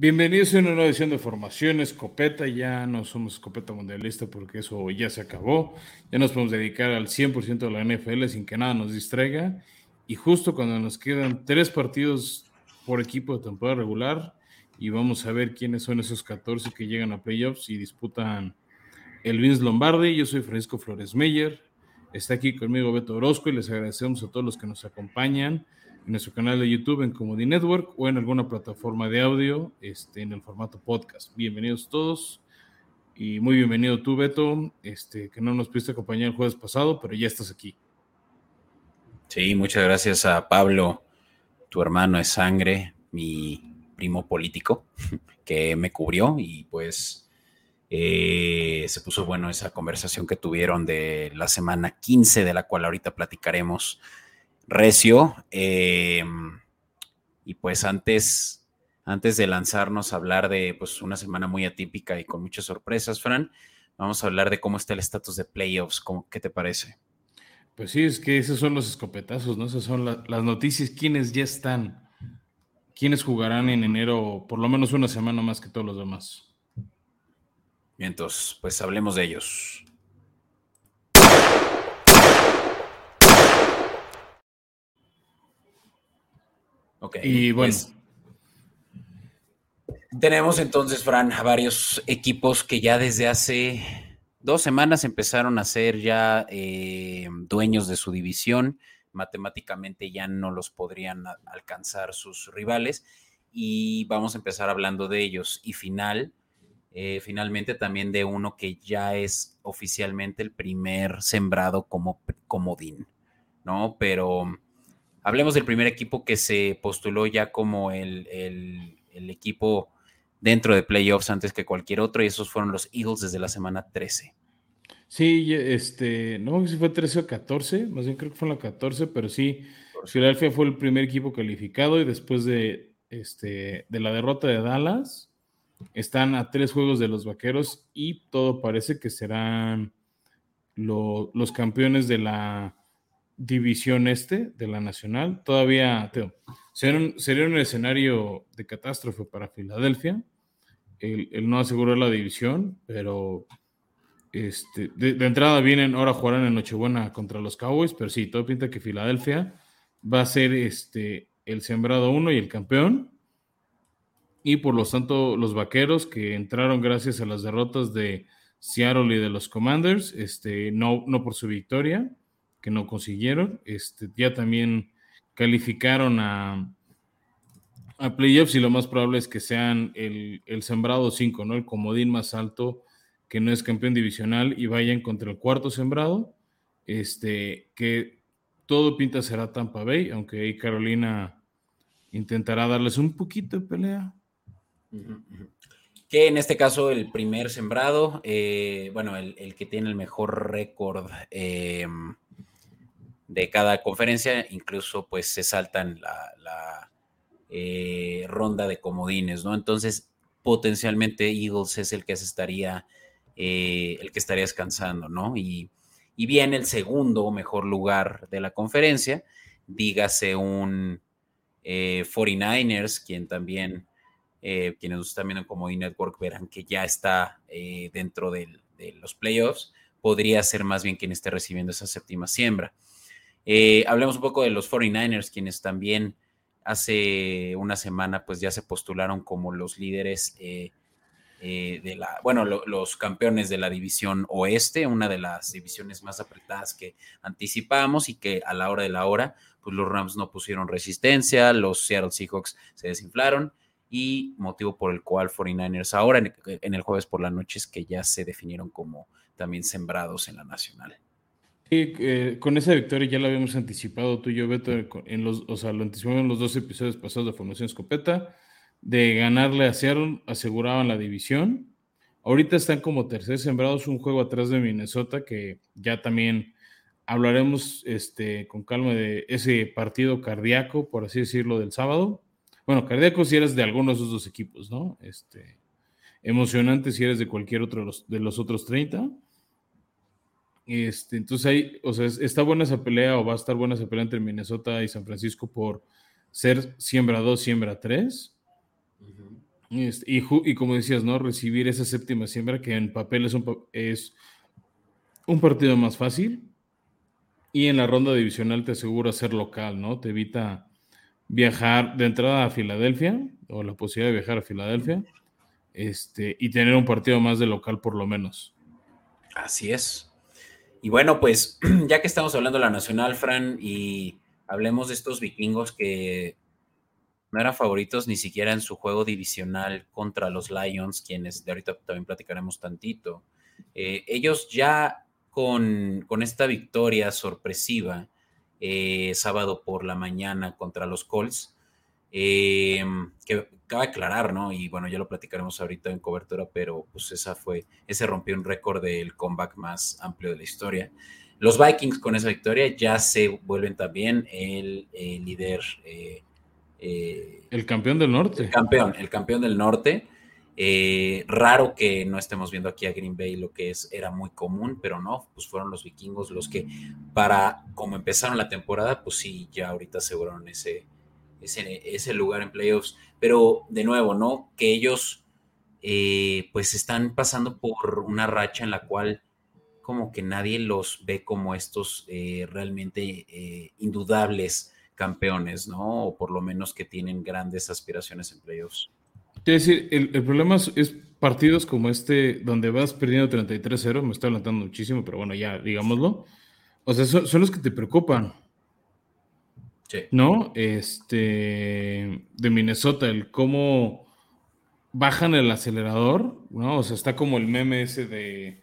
Bienvenidos a una nueva edición de Formación Escopeta. Ya no somos escopeta mundialista porque eso ya se acabó. Ya nos podemos dedicar al 100% de la NFL sin que nada nos distraiga. Y justo cuando nos quedan tres partidos por equipo de temporada regular y vamos a ver quiénes son esos 14 que llegan a playoffs y disputan el Vince Lombardi. Yo soy Francisco Flores Meyer. Está aquí conmigo Beto Orozco y les agradecemos a todos los que nos acompañan en nuestro canal de YouTube en Comedy Network o en alguna plataforma de audio este, en el formato podcast. Bienvenidos todos y muy bienvenido tú, Beto, este, que no nos pudiste acompañar el jueves pasado, pero ya estás aquí. Sí, muchas gracias a Pablo, tu hermano de sangre, mi primo político, que me cubrió y pues eh, se puso bueno esa conversación que tuvieron de la semana 15, de la cual ahorita platicaremos recio. Eh, y pues antes, antes de lanzarnos a hablar de pues, una semana muy atípica y con muchas sorpresas, Fran, vamos a hablar de cómo está el estatus de playoffs. ¿Qué te parece? Pues sí, es que esos son los escopetazos, ¿no? Esas son las noticias, quiénes ya están, quiénes jugarán en enero por lo menos una semana más que todos los demás. Bien, entonces, pues hablemos de ellos. Ok. Y bueno. Pues, tenemos entonces, Fran, a varios equipos que ya desde hace dos semanas empezaron a ser ya eh, dueños de su división. Matemáticamente ya no los podrían alcanzar sus rivales. Y vamos a empezar hablando de ellos. Y final, eh, finalmente también de uno que ya es oficialmente el primer sembrado como comodín, ¿no? Pero Hablemos del primer equipo que se postuló ya como el, equipo dentro de playoffs antes que cualquier otro, y esos fueron los Eagles desde la semana 13. Sí, este, no sé si fue 13 o 14, más bien creo que fue la 14, pero sí, Filadelfia fue el primer equipo calificado y después de, este, de la derrota de Dallas, están a tres juegos de los Vaqueros y todo parece que serán los campeones de la división este de la nacional. Todavía sería, un, escenario de catástrofe para Filadelfia. El, no asegurar la división, pero este, de, entrada vienen, ahora jugarán en Nochebuena contra los Cowboys, pero sí, todo pinta que Filadelfia va a ser este, el sembrado uno y el campeón. Y por lo tanto, los vaqueros que entraron gracias a las derrotas de Seattle y de los Commanders, este, no, no por su victoria, que no consiguieron. Este, ya también calificaron a, a playoffs y lo más probable es que sean el, sembrado 5, ¿no? El comodín más alto que no es campeón divisional y vayan contra el cuarto sembrado. Este, que todo pinta será Tampa Bay, aunque ahí Carolina intentará darles un poquito de pelea. Que en este caso el primer sembrado, eh, bueno, el, que tiene el mejor récord eh, de cada conferencia, incluso pues se saltan la, eh, ronda de comodines, ¿no? Entonces, potencialmente Eagles es el que se estaría, eh, el que estaría descansando, ¿no? Y, viene el segundo mejor lugar de la conferencia, dígase un 49ers, eh, quien también, quienes nos están viendo Network verán que ya está dentro de los playoffs, podría ser más bien quien esté recibiendo esa séptima siembra. Eh, hablemos un poco de los 49ers, quienes también hace una semana pues ya se postularon como los líderes eh, eh, de la, bueno, los campeones de la división oeste, una de las divisiones más apretadas que anticipábamos y que a la hora de la hora, pues los Rams no pusieron resistencia, los Seattle Seahawks se desinflaron y motivo por el cual 49ers ahora en, en el jueves por la noche es que ya se definieron como también sembrados en la nacional. Sí, eh, con esa victoria ya la habíamos anticipado tú y yo, Beto, en los, o sea, lo anticipamos en los dos episodios pasados de Formación Escopeta. De ganarle a Seattle, aseguraban la división. Ahorita están como tercer sembrados, un juego atrás de Minnesota, que ya también hablaremos este, con calma de ese partido cardíaco, por así decirlo, del sábado. Bueno, cardíaco si eres de alguno de esos dos equipos, ¿no? Este, emocionante si eres de cualquier otro de los, de los otros 30 este, entonces ahí, o sea, está buena esa pelea o va a estar buena esa pelea entre Minnesota y San Francisco por ser siembra 2, siembra 3. Este, y, y, como decías, ¿no? Recibir esa séptima siembra que en papel es un, es un partido más fácil. Y en la ronda divisional te asegura ser local, ¿no? Te evita viajar de entrada a Filadelfia o la posibilidad de viajar a Filadelfia este, y tener un partido más de local por lo menos. Así es. Y bueno, pues ya que estamos hablando de la Nacional, Fran, y hablemos de estos vikingos que no eran favoritos ni siquiera en su juego divisional contra los Lions, quienes de ahorita también platicaremos tantito. Eh, ellos ya con, con, esta victoria sorpresiva, eh, sábado por la mañana contra los Colts, eh, que cabe aclarar, ¿no? Y bueno, ya lo platicaremos ahorita en cobertura, pero pues esa fue, ese rompió un récord del comeback más amplio de la historia. Los Vikings con esa victoria ya se vuelven también el, líder. Eh, eh, el campeón del norte. El campeón, el campeón del norte. Eh, raro que no estemos viendo aquí a Green Bay lo que es, era muy común, pero no, pues fueron los vikingos los que para como empezaron la temporada, pues sí, ya ahorita aseguraron ese, ese, ese lugar en playoffs. Pero de nuevo, ¿no? Que ellos eh, pues están pasando por una racha en la cual como que nadie los ve como estos eh, realmente eh, indudables campeones, ¿no? O por lo menos que tienen grandes aspiraciones en playoffs. Quiero decir, el, problema es, partidos como este, donde vas perdiendo 33-0, me estoy adelantando muchísimo, pero bueno, ya digámoslo. O sea, son los que te preocupan. ¿No? Este, de Minnesota, el cómo bajan el acelerador, ¿no? O sea, está como el meme ese de,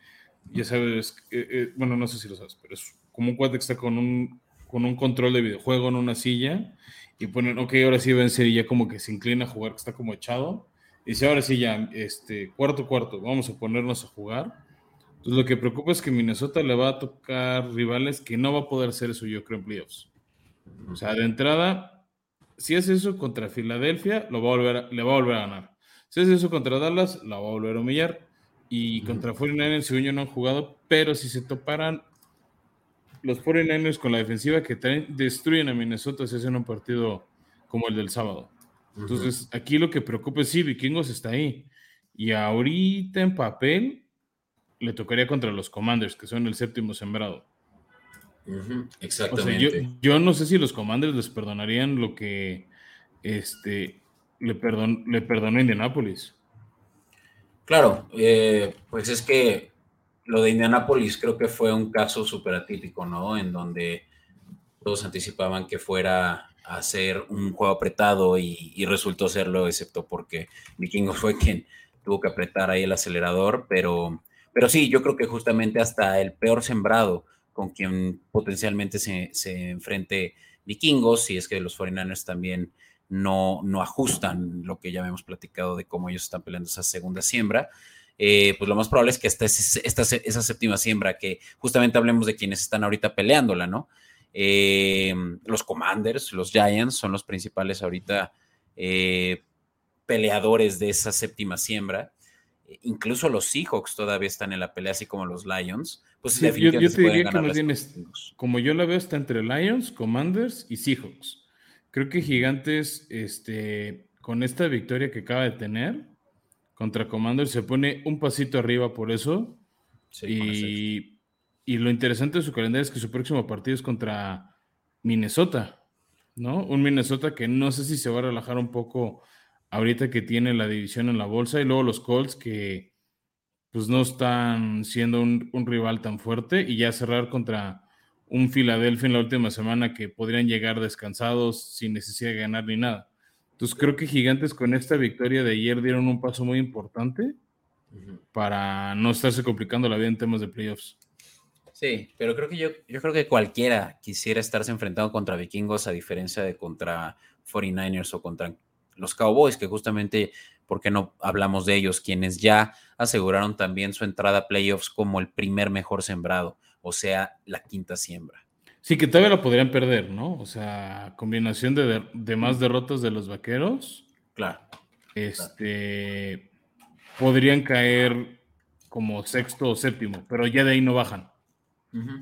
ya sabes, eh, eh, bueno, no sé si lo sabes, pero es como un cuate que está con un, con un control de videojuego en una silla y ponen, ok, ahora sí vence y ya como que se inclina a jugar, que está como echado. Y dice, ahora sí ya, este, cuarto, cuarto, vamos a ponernos a jugar. Entonces lo que preocupa es que Minnesota le va a tocar rivales que no va a poder hacer eso, yo creo, en playoffs. O sea, de entrada, si es eso contra Filadelfia, lo va a volver le va a volver a ganar. Si es eso contra Dallas, la va a volver a humillar. Y contra 49ers, según yo, no han jugado, pero si se toparan los 49ers con la defensiva que destruyen a Minnesota, se hacen un partido como el del sábado. Entonces, aquí lo que preocupa es sí, Vikingos está ahí. Y ahorita en papel le tocaría contra los Commanders, que son el séptimo sembrado. Exactamente. yo, no sé si los Commanders les perdonarían lo que este, le, perdon, le perdonó Indianapolis. Claro, eh, pues es que lo de Indianapolis creo que fue un caso súper atípico, ¿no? En donde todos anticipaban que fuera a ser un juego apretado y, y, resultó serlo, excepto porque Vikingos fue quien tuvo que apretar ahí el acelerador, pero, pero sí, yo creo que justamente hasta el peor sembrado con quien potencialmente se, se enfrente vikingos, si es que los 49ers también no, no ajustan lo que ya hemos platicado de cómo ellos están peleando esa segunda siembra, eh, pues lo más probable es que esta, esta, esa séptima siembra, que justamente hablemos de quienes están ahorita peleándola, ¿no? Eh, los Commanders, los Giants son los principales ahorita eh, peleadores de esa séptima siembra. Incluso los Seahawks todavía están en la pelea, así como los Lions. Pues yo, te diría que más bien como yo la veo, está entre Lions, Commanders y Seahawks. Creo que Gigantes, este, con esta victoria que acaba de tener contra Commanders, se pone un pasito arriba por eso. y, y, lo interesante de su calendario es que su próximo partido es contra Minnesota, ¿no? Un Minnesota que no sé si se va a relajar un poco ahorita que tiene la división en la bolsa y luego los Colts que pues no están siendo un, rival tan fuerte y ya cerrar contra un Filadelfia en la última semana que podrían llegar descansados sin necesidad de ganar ni nada. Entonces creo que Gigantes con esta victoria de ayer dieron un paso muy importante para no estarse complicando la vida en temas de playoffs. Sí, pero creo que yo, yo creo que cualquiera quisiera estarse enfrentando contra vikingos a diferencia de contra 49ers o contra los Cowboys, que justamente, ¿por qué no hablamos de ellos? Quienes ya aseguraron también su entrada a playoffs como el primer mejor sembrado, o sea, la quinta siembra. Sí, que todavía lo podrían perder, ¿no? O sea, combinación de, más derrotas de los vaqueros. Claro. Este. Podrían caer como sexto o séptimo, pero ya de ahí no bajan.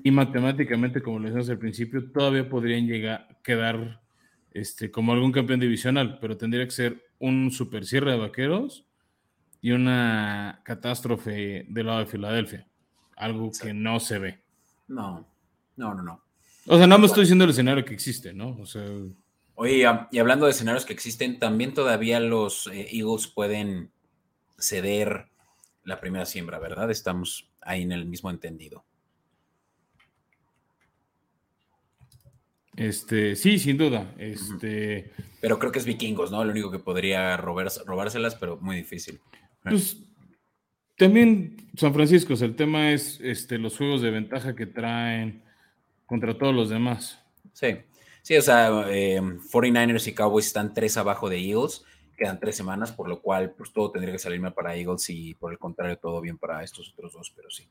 Y matemáticamente, como les decíamos al principio, todavía podrían llegar, quedar este, como algún campeón divisional, pero tendría que ser un super cierre de vaqueros y una catástrofe del lado de Filadelfia. Algo que no se ve. No, no, no, no. O sea, no me estoy diciendo el escenario que existe, ¿no? O sea. Oye, y hablando de escenarios que existen, también todavía los eh, Eagles pueden ceder la primera siembra, ¿verdad? Estamos ahí en el mismo entendido. Este, sí, sin duda. Este. Pero creo que es vikingos, ¿no? Lo único que podría robárselas, pero muy difícil. Pues también San Francisco, el tema es este, los juegos de ventaja que traen contra todos los demás. Sí, sí, o sea, 49ers eh, y Cowboys están tres abajo de Eagles, quedan tres semanas, por lo cual pues todo tendría que salirme para Eagles y por el contrario todo bien para estos otros dos, pero sí,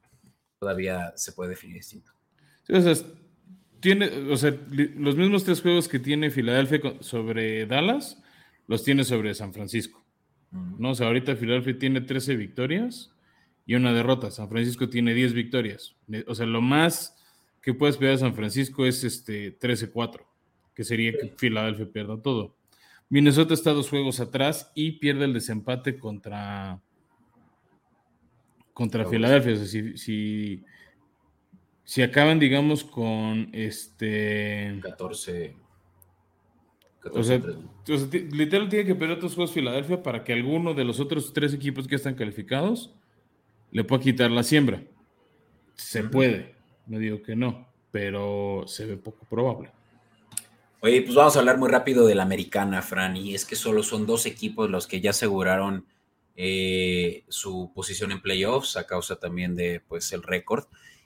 todavía se puede definir distinto. Sí, o sea, tiene, o sea, los mismos tres juegos que tiene Filadelfia sobre Dallas, los tiene sobre San Francisco. ¿no? O sea, ahorita Filadelfia tiene 13 victorias y una derrota. San Francisco tiene 10 victorias. O sea, lo más que puede esperar San Francisco es este 13-4, que sería que Filadelfia pierda todo. Minnesota está dos juegos atrás y pierde el desempate contra, contra Filadelfia. O sea, si, si, acaban, digamos, con este. 14. o sea, literal tiene que perder otros juegos Filadelfia para que alguno de los otros tres equipos que están calificados le pueda quitar la siembra. Se puede. No digo que no, pero se ve poco probable. Oye, pues vamos a hablar muy rápido de la americana, Fran, y es que solo son dos equipos los que ya aseguraron eh, su posición en playoffs a causa también de pues el récord.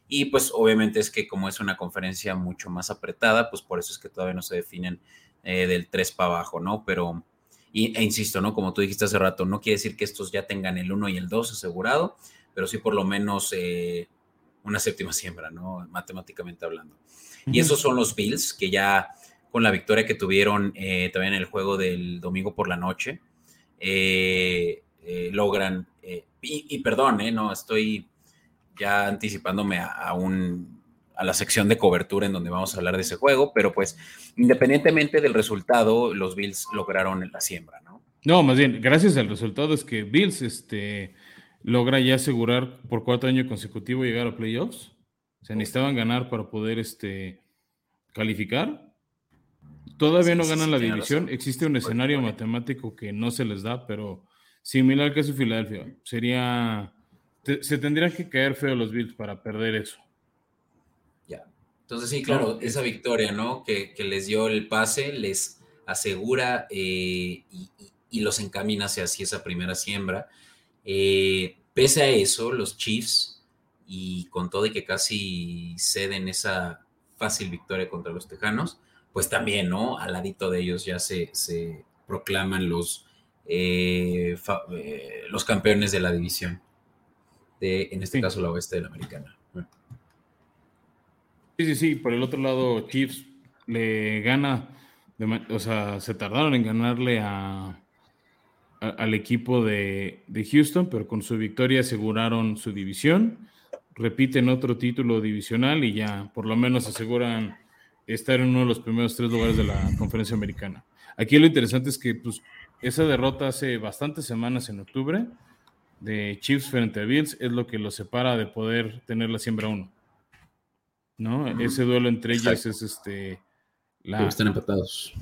Y pues obviamente es que como es una conferencia mucho más apretada, pues por eso es que todavía no se definen eh, del 3 para abajo, ¿no? Pero, e insisto, ¿no? Como tú dijiste hace rato, no quiere decir que estos ya tengan el 1 y el 2 asegurado, pero sí por lo menos eh, una séptima siembra, ¿no? Matemáticamente hablando. Y esos son los Bills, que ya con la victoria que tuvieron eh, también en el juego del domingo por la noche, eh, eh, logran, y, perdón, no, estoy ya anticipándome a, un, a la sección de cobertura en donde vamos a hablar de ese juego, pero pues independientemente del resultado, los Bills lograron la siembra, ¿no? No, más bien, gracias al resultado es que Bills, este logra ya asegurar por cuatro años consecutivos llegar a playoffs. Se necesitaban ganar para poder este, calificar. Todavía no ganan la división. Existe un escenario matemático que no se les da, pero similar caso de Filadelfia. Sería. Se tendrían que caer feo los Bills para perder eso. Ya. Entonces, sí, claro, esa victoria, ¿no? Que, les dio el pase, les asegura eh, y, y, los encamina hacia esa primera siembra. Eh, pese a eso, los Chiefs, y con todo y que casi ceden esa fácil victoria contra los Tejanos, pues también, ¿no? Al ladito de ellos ya se, se proclaman los, eh, eh, los campeones de la división, de, en este caso la oeste de la americana. Sí, sí, sí, por el otro lado, Chiefs le gana, o sea, se tardaron en ganarle a, al equipo de, Houston, pero con su victoria aseguraron su división, repiten otro título divisional y ya por lo menos aseguran estar en uno de los primeros tres lugares de la conferencia americana. Aquí lo interesante es que pues, esa derrota hace bastantes semanas en octubre de Chiefs frente a Bills es lo que los separa de poder tener la siembra uno. ¿No? Ese duelo entre ellos es este. La... están empatados.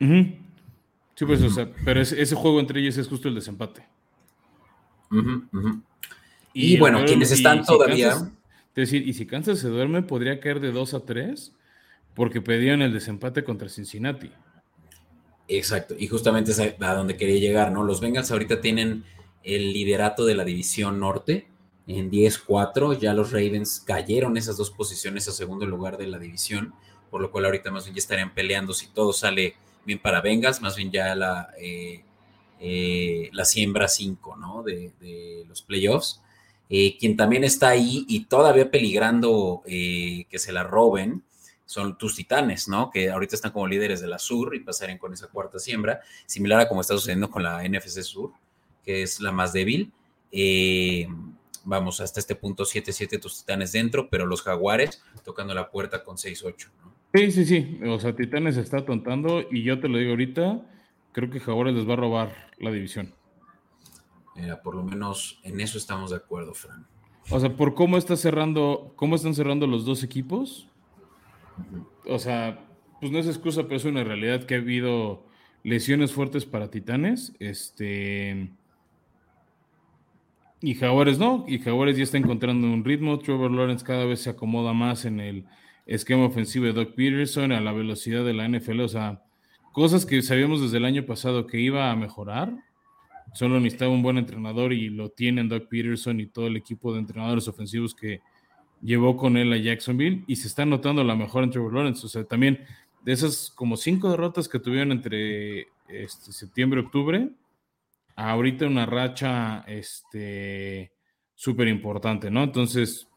Sí, pues, o sea, pero ese, juego entre ellos es justo el desempate. Y, bueno, quienes están todavía. es decir, y si Kansas se duerme, podría caer de 2 a 3 porque pedían el desempate contra Cincinnati. Exacto, y justamente es a donde quería llegar, ¿no? Los Bengals ahorita tienen el liderato de la división norte en 10-4, ya los Ravens cayeron esas dos posiciones a segundo lugar de la división, por lo cual ahorita más bien ya estarían peleando si todo sale bien para Vengas, más bien ya la, eh, eh, la siembra 5 ¿no? de, los playoffs. Eh, quien también está ahí y todavía peligrando que se la roben son tus titanes, ¿no? Que ahorita están como líderes de la Sur y pasarían con esa cuarta siembra, similar a como está sucediendo con la NFC Sur, que es la más débil. vamos, hasta este punto 7-7 tus titanes dentro, pero los jaguares tocando la puerta con 6-8, ¿no? Sí, sí, sí. O sea, Titanes está tontando y yo te lo digo ahorita, creo que Jaguares les va a robar la división. por lo menos en eso estamos de acuerdo, Fran. O sea, por cómo está cerrando, cómo están cerrando los dos equipos. O sea, pues no es excusa, pero es una realidad que ha habido lesiones fuertes para Titanes. Este. Y Jaguares no, y Jaguares ya está encontrando un ritmo. Trevor Lawrence cada vez se acomoda más en el esquema ofensivo de Doug Peterson, a la velocidad de la NFL. O sea, cosas que sabíamos desde el año pasado que iba a mejorar. Solo necesitaba un buen entrenador y lo tienen Doug Peterson y todo el equipo de entrenadores ofensivos que llevó con él a Jacksonville. Y se está notando la mejor en Trevor Lawrence. O sea, también de esas como cinco derrotas que tuvieron entre este, septiembre y octubre, ahorita una racha este súper importante, ¿no? Entonces,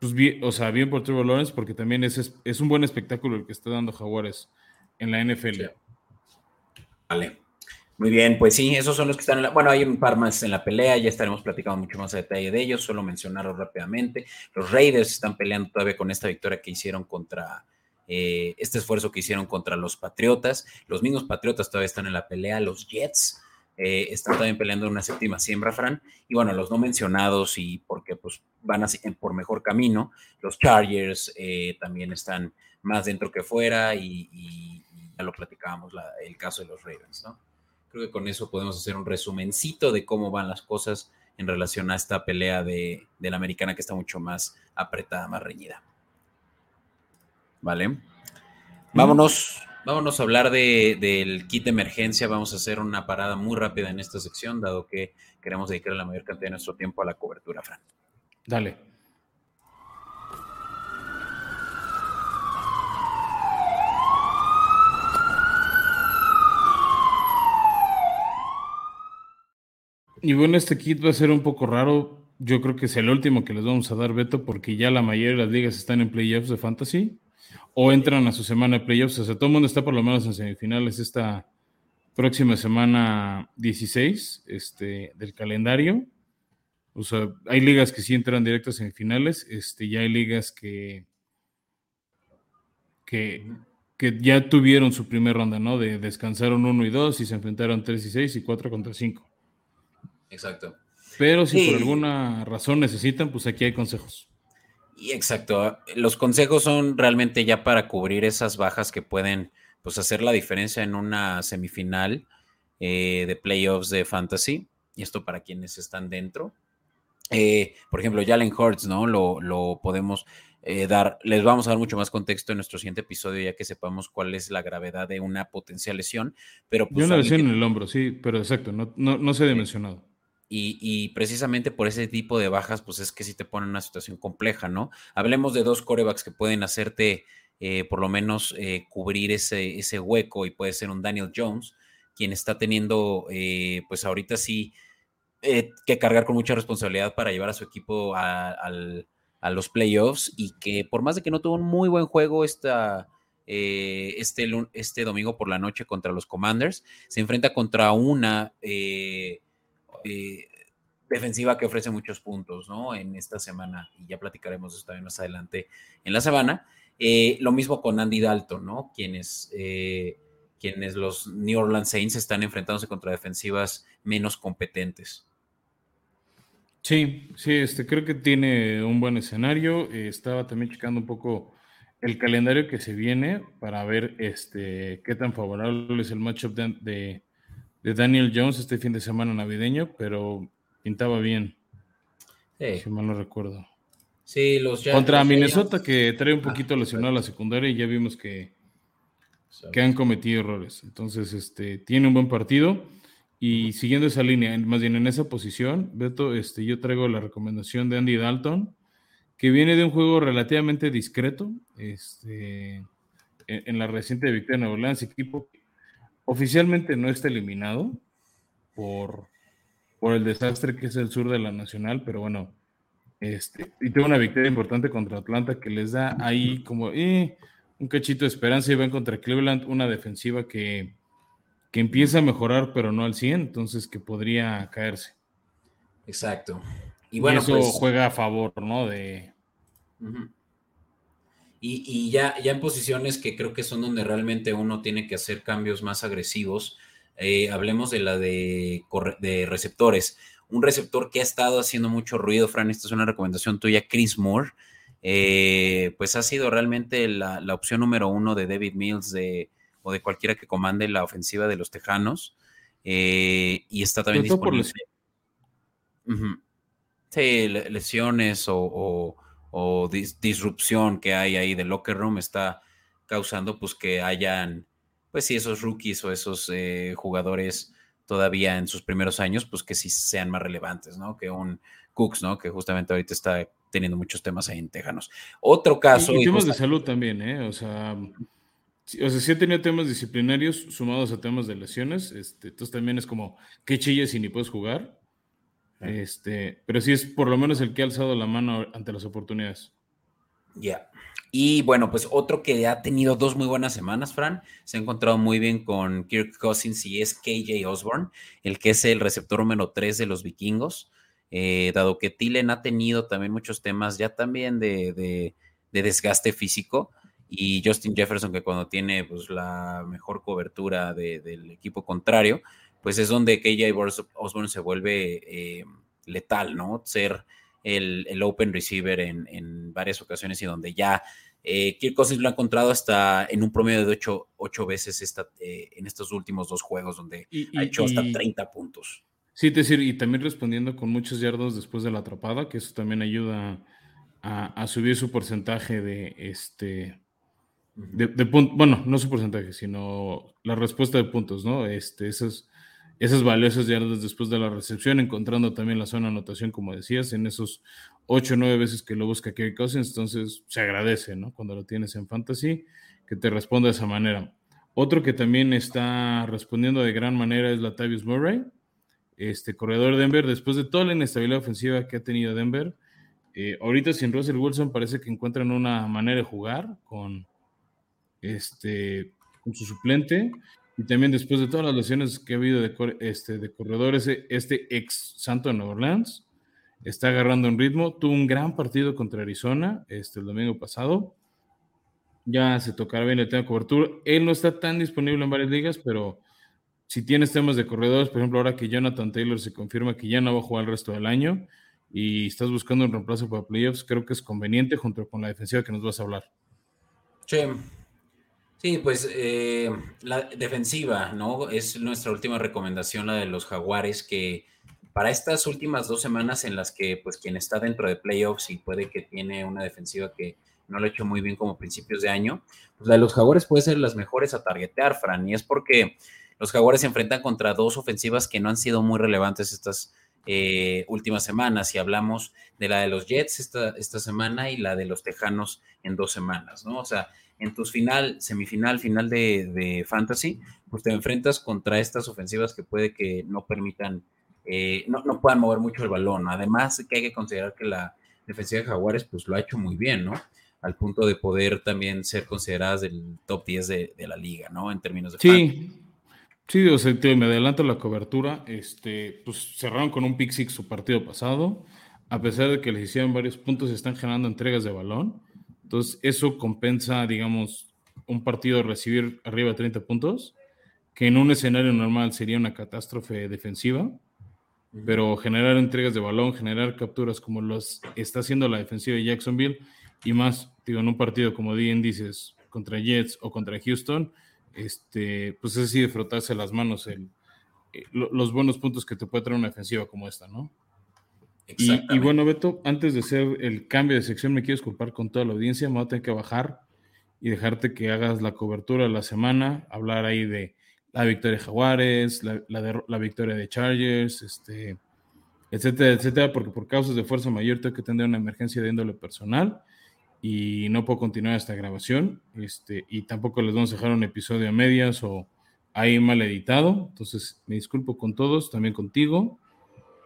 pues bien, o sea, bien por Trevor Lawrence porque también es, es un buen espectáculo el que está dando Jaguares en la NFL. Vale. Muy bien, pues sí, esos son los que están en la... Bueno, hay un par más en la pelea, ya estaremos platicando mucho más a detalle de ellos, solo mencionarlos rápidamente. Los Raiders están peleando todavía con esta victoria que hicieron contra eh, este esfuerzo que hicieron contra los Patriotas. Los mismos Patriotas todavía están en la pelea, los Jets eh, están también peleando en una séptima siembra, Fran. Y bueno, los no mencionados y porque pues van así, por mejor camino, los Chargers eh, también están más dentro que fuera y, ya lo platicábamos, el caso de los Ravens, ¿no? Creo que con eso podemos hacer un resumencito de cómo van las cosas en relación a esta pelea de, de la americana que está mucho más apretada, más reñida. ¿vale? Vámonos, vámonos a hablar del kit de emergencia. Vamos a hacer una parada muy rápida en esta sección, dado que queremos dedicar la mayor cantidad de nuestro tiempo a la cobertura, Fran. Dale. Y bueno, este kit va a ser un poco raro. Yo creo que es el último que les vamos a dar, Beto, porque ya la mayoría de las ligas están en playoffs de fantasy o entran a su semana de playoffs. O sea, todo el mundo está por lo menos en semifinales esta próxima semana 16 este, del calendario. O sea, hay ligas que sí entran directo a semifinales, este, ya hay ligas que, que, que ya tuvieron su primera ronda, ¿no? De descansaron uno y dos y se enfrentaron tres y seis y cuatro contra cinco. Exacto. Pero si por alguna razón necesitan, pues aquí hay consejos. Y exacto, los consejos son realmente ya para cubrir esas bajas que pueden pues, hacer la diferencia en una semifinal eh, de playoffs de fantasy. Y esto para quienes están dentro. Eh, por ejemplo, Jalen Hurts, ¿no? Lo, lo podemos eh, dar, les vamos a dar mucho más contexto en nuestro siguiente episodio, ya que sepamos cuál es la gravedad de una potencial lesión. Pero pues, una lesión en el hombro, sí, pero exacto, no, no, no se ha dimensionado. Y, precisamente por ese tipo de bajas, pues es que sí te pone en una situación compleja, ¿no? Hablemos de dos corebacks que pueden hacerte eh, por lo menos eh, cubrir ese, ese hueco y puede ser un Daniel Jones, quien está teniendo, eh, pues ahorita sí, que cargar con mucha responsabilidad para llevar a su equipo a, los playoffs y que por más de que no tuvo un muy buen juego esta, este, este domingo por la noche contra los Commanders, se enfrenta contra una eh, defensiva que ofrece muchos puntos, ¿no? En esta semana, y ya platicaremos de esto también más adelante en la semana. Eh, lo mismo con Andy Dalton, ¿no? Quienes, eh, quienes los New Orleans Saints están enfrentándose contra defensivas menos competentes. Sí, sí, este, creo que tiene un buen escenario. estaba también checando un poco el calendario que se viene para ver este, qué tan favorable es el matchup de Daniel Jones este fin de semana navideño, pero pintaba bien. Si mal no recuerdo. Sí, los Contra Minnesota, que trae un ah, poquito lesionado a la secundaria y ya vimos que, que han cometido errores. Entonces, este, tiene un buen partido. Y siguiendo esa línea, más bien en esa posición, Beto, este, yo traigo la recomendación de Andy Dalton, que viene de un juego relativamente discreto, este, en, la reciente victoria de Nueva Orleans, equipo oficialmente no está eliminado por, por el desastre que es el sur de la Nacional, pero bueno, este, y tengo una victoria importante contra Atlanta que les da ahí como eh, un cachito de esperanza y van contra Cleveland, una defensiva que, que empieza a mejorar, pero no al 100, entonces que podría caerse. Exacto. Y bueno, eso pues juega a favor, ¿no? De. Y, ya, ya en posiciones que creo que son donde realmente uno tiene que hacer cambios más agresivos. eh, hablemos de la de, de receptores. Un receptor que ha estado haciendo mucho ruido, Fran, esta es una recomendación tuya, Chris Moore. Eh, pues ha sido realmente la, opción número uno de David Mills de, o de cualquiera que comande la ofensiva de los Tejanos. Eh, y está también disponible. Sí, lesiones o, disrupción que hay ahí del locker room está causando pues que hayan, pues sí, esos rookies o esos eh, jugadores todavía en sus primeros años, pues que sí sean más relevantes, ¿no? Que un Cooks, ¿no? Que justamente ahorita está teniendo muchos temas ahí en Tejanos. Otro caso. Y, temas de salud también, ¿eh? O sea, o sea, sí ha tenido temas disciplinarios sumados a temas de lesiones. Este, entonces también es como, ¿qué chilles y ni puedes jugar? Este, pero sí es por lo menos el que ha alzado la mano ante las oportunidades. Ya. Y bueno, pues otro que ha tenido dos muy buenas semanas, Fran, se ha encontrado muy bien con Kirk Cousins y es KJ Osborne, el que es el receptor número 3 de los vikingos. Eh, dado que Tillen ha tenido también muchos temas ya también de, desgaste físico y Justin Jefferson que cuando tiene pues la mejor cobertura del equipo contrario, pues es donde KJ Osborne se vuelve eh, letal, ¿no? Ser el, open receiver en, varias ocasiones y donde ya eh, Kirk Cousins lo ha encontrado hasta en un promedio de ocho, veces esta, en estos últimos dos juegos donde ha hecho hasta 30 puntos. Sí, te decir, y también respondiendo con muchos yardos después de la atrapada, que eso también ayuda a, subir su porcentaje de este. De, bueno, no su porcentaje, sino la respuesta de puntos, ¿no? Este, esas, esas valiosas yardas después de la recepción, encontrando también la zona de anotación, como decías, en esos ocho o nueve veces que lo busca Kerry Cousins, entonces se agradece, ¿no? Cuando lo tienes en fantasy, que te responda de esa manera. Otro que también está respondiendo de gran manera es la Tavius Murray este corredor Denver, después de toda la inestabilidad ofensiva que ha tenido Denver, eh, ahorita sin Russell Wilson parece que encuentran una manera de jugar con, este, con su suplente. Y también después de todas las lesiones que ha habido de, este, de corredores, este ex Santo de Nueva Orleans está agarrando un ritmo. Tuvo un gran partido contra Arizona este, el domingo pasado. Ya se tocará bien el tema de cobertura. Él no está tan disponible en varias ligas, pero si tienes temas de corredores, por ejemplo, ahora que Jonathan Taylor se confirma que ya no va a jugar el resto del año y estás buscando un reemplazo para playoffs, creo que es conveniente junto con la defensiva que nos vas a hablar. Sí, sí pues eh, la defensiva, ¿no? Es nuestra última recomendación, la de los jaguares, que para estas últimas dos semanas en las que, pues, quien está dentro de playoffs y puede que tiene una defensiva que no lo ha hecho muy bien como principios de año, pues la de los jaguares puede ser las mejores a targetear, Fran, y es porque los Jaguares se enfrentan contra dos ofensivas que no han sido muy relevantes estas eh, últimas semanas. Y hablamos de la de los Jets esta, esta semana y la de los Tejanos en dos semanas, ¿no? O sea, en tus final, semifinal, final de, Fantasy, pues te enfrentas contra estas ofensivas que puede que no permitan, eh, no, no, puedan mover mucho el balón. Además, que hay que considerar que la defensiva de Jaguares, pues lo ha hecho muy bien, ¿no? Al punto de poder también ser consideradas del top 10 de, la liga, ¿no? En términos de. Sí, Sí, o sea, me adelanto la cobertura. Este, pues cerraron con un pick six su partido pasado. A pesar de que les hicieron varios puntos, están generando entregas de balón. Entonces, eso compensa, digamos, un partido recibir arriba de 30 puntos, que en un escenario normal sería una catástrofe defensiva. Pero generar entregas de balón, generar capturas como los está haciendo la defensiva de Jacksonville, y más, digo, en un partido como bien dices, contra Jets o contra Houston, este, pues es así de frotarse las manos el, eh, los buenos puntos que te puede traer una defensiva como esta, ¿no? Y, bueno, Beto, antes de hacer el cambio de sección, me quiero disculpar con toda la audiencia, me voy a tener que bajar y dejarte que hagas la cobertura de la semana, hablar ahí de la victoria de Jaguares, la, la, victoria de Chargers, este, etcétera, etcétera, porque por causas de fuerza mayor tengo que tener una emergencia de índole personal y no puedo continuar esta grabación. Este, y tampoco les vamos a dejar un episodio a medias o ahí mal editado. Entonces, me disculpo con todos, también contigo.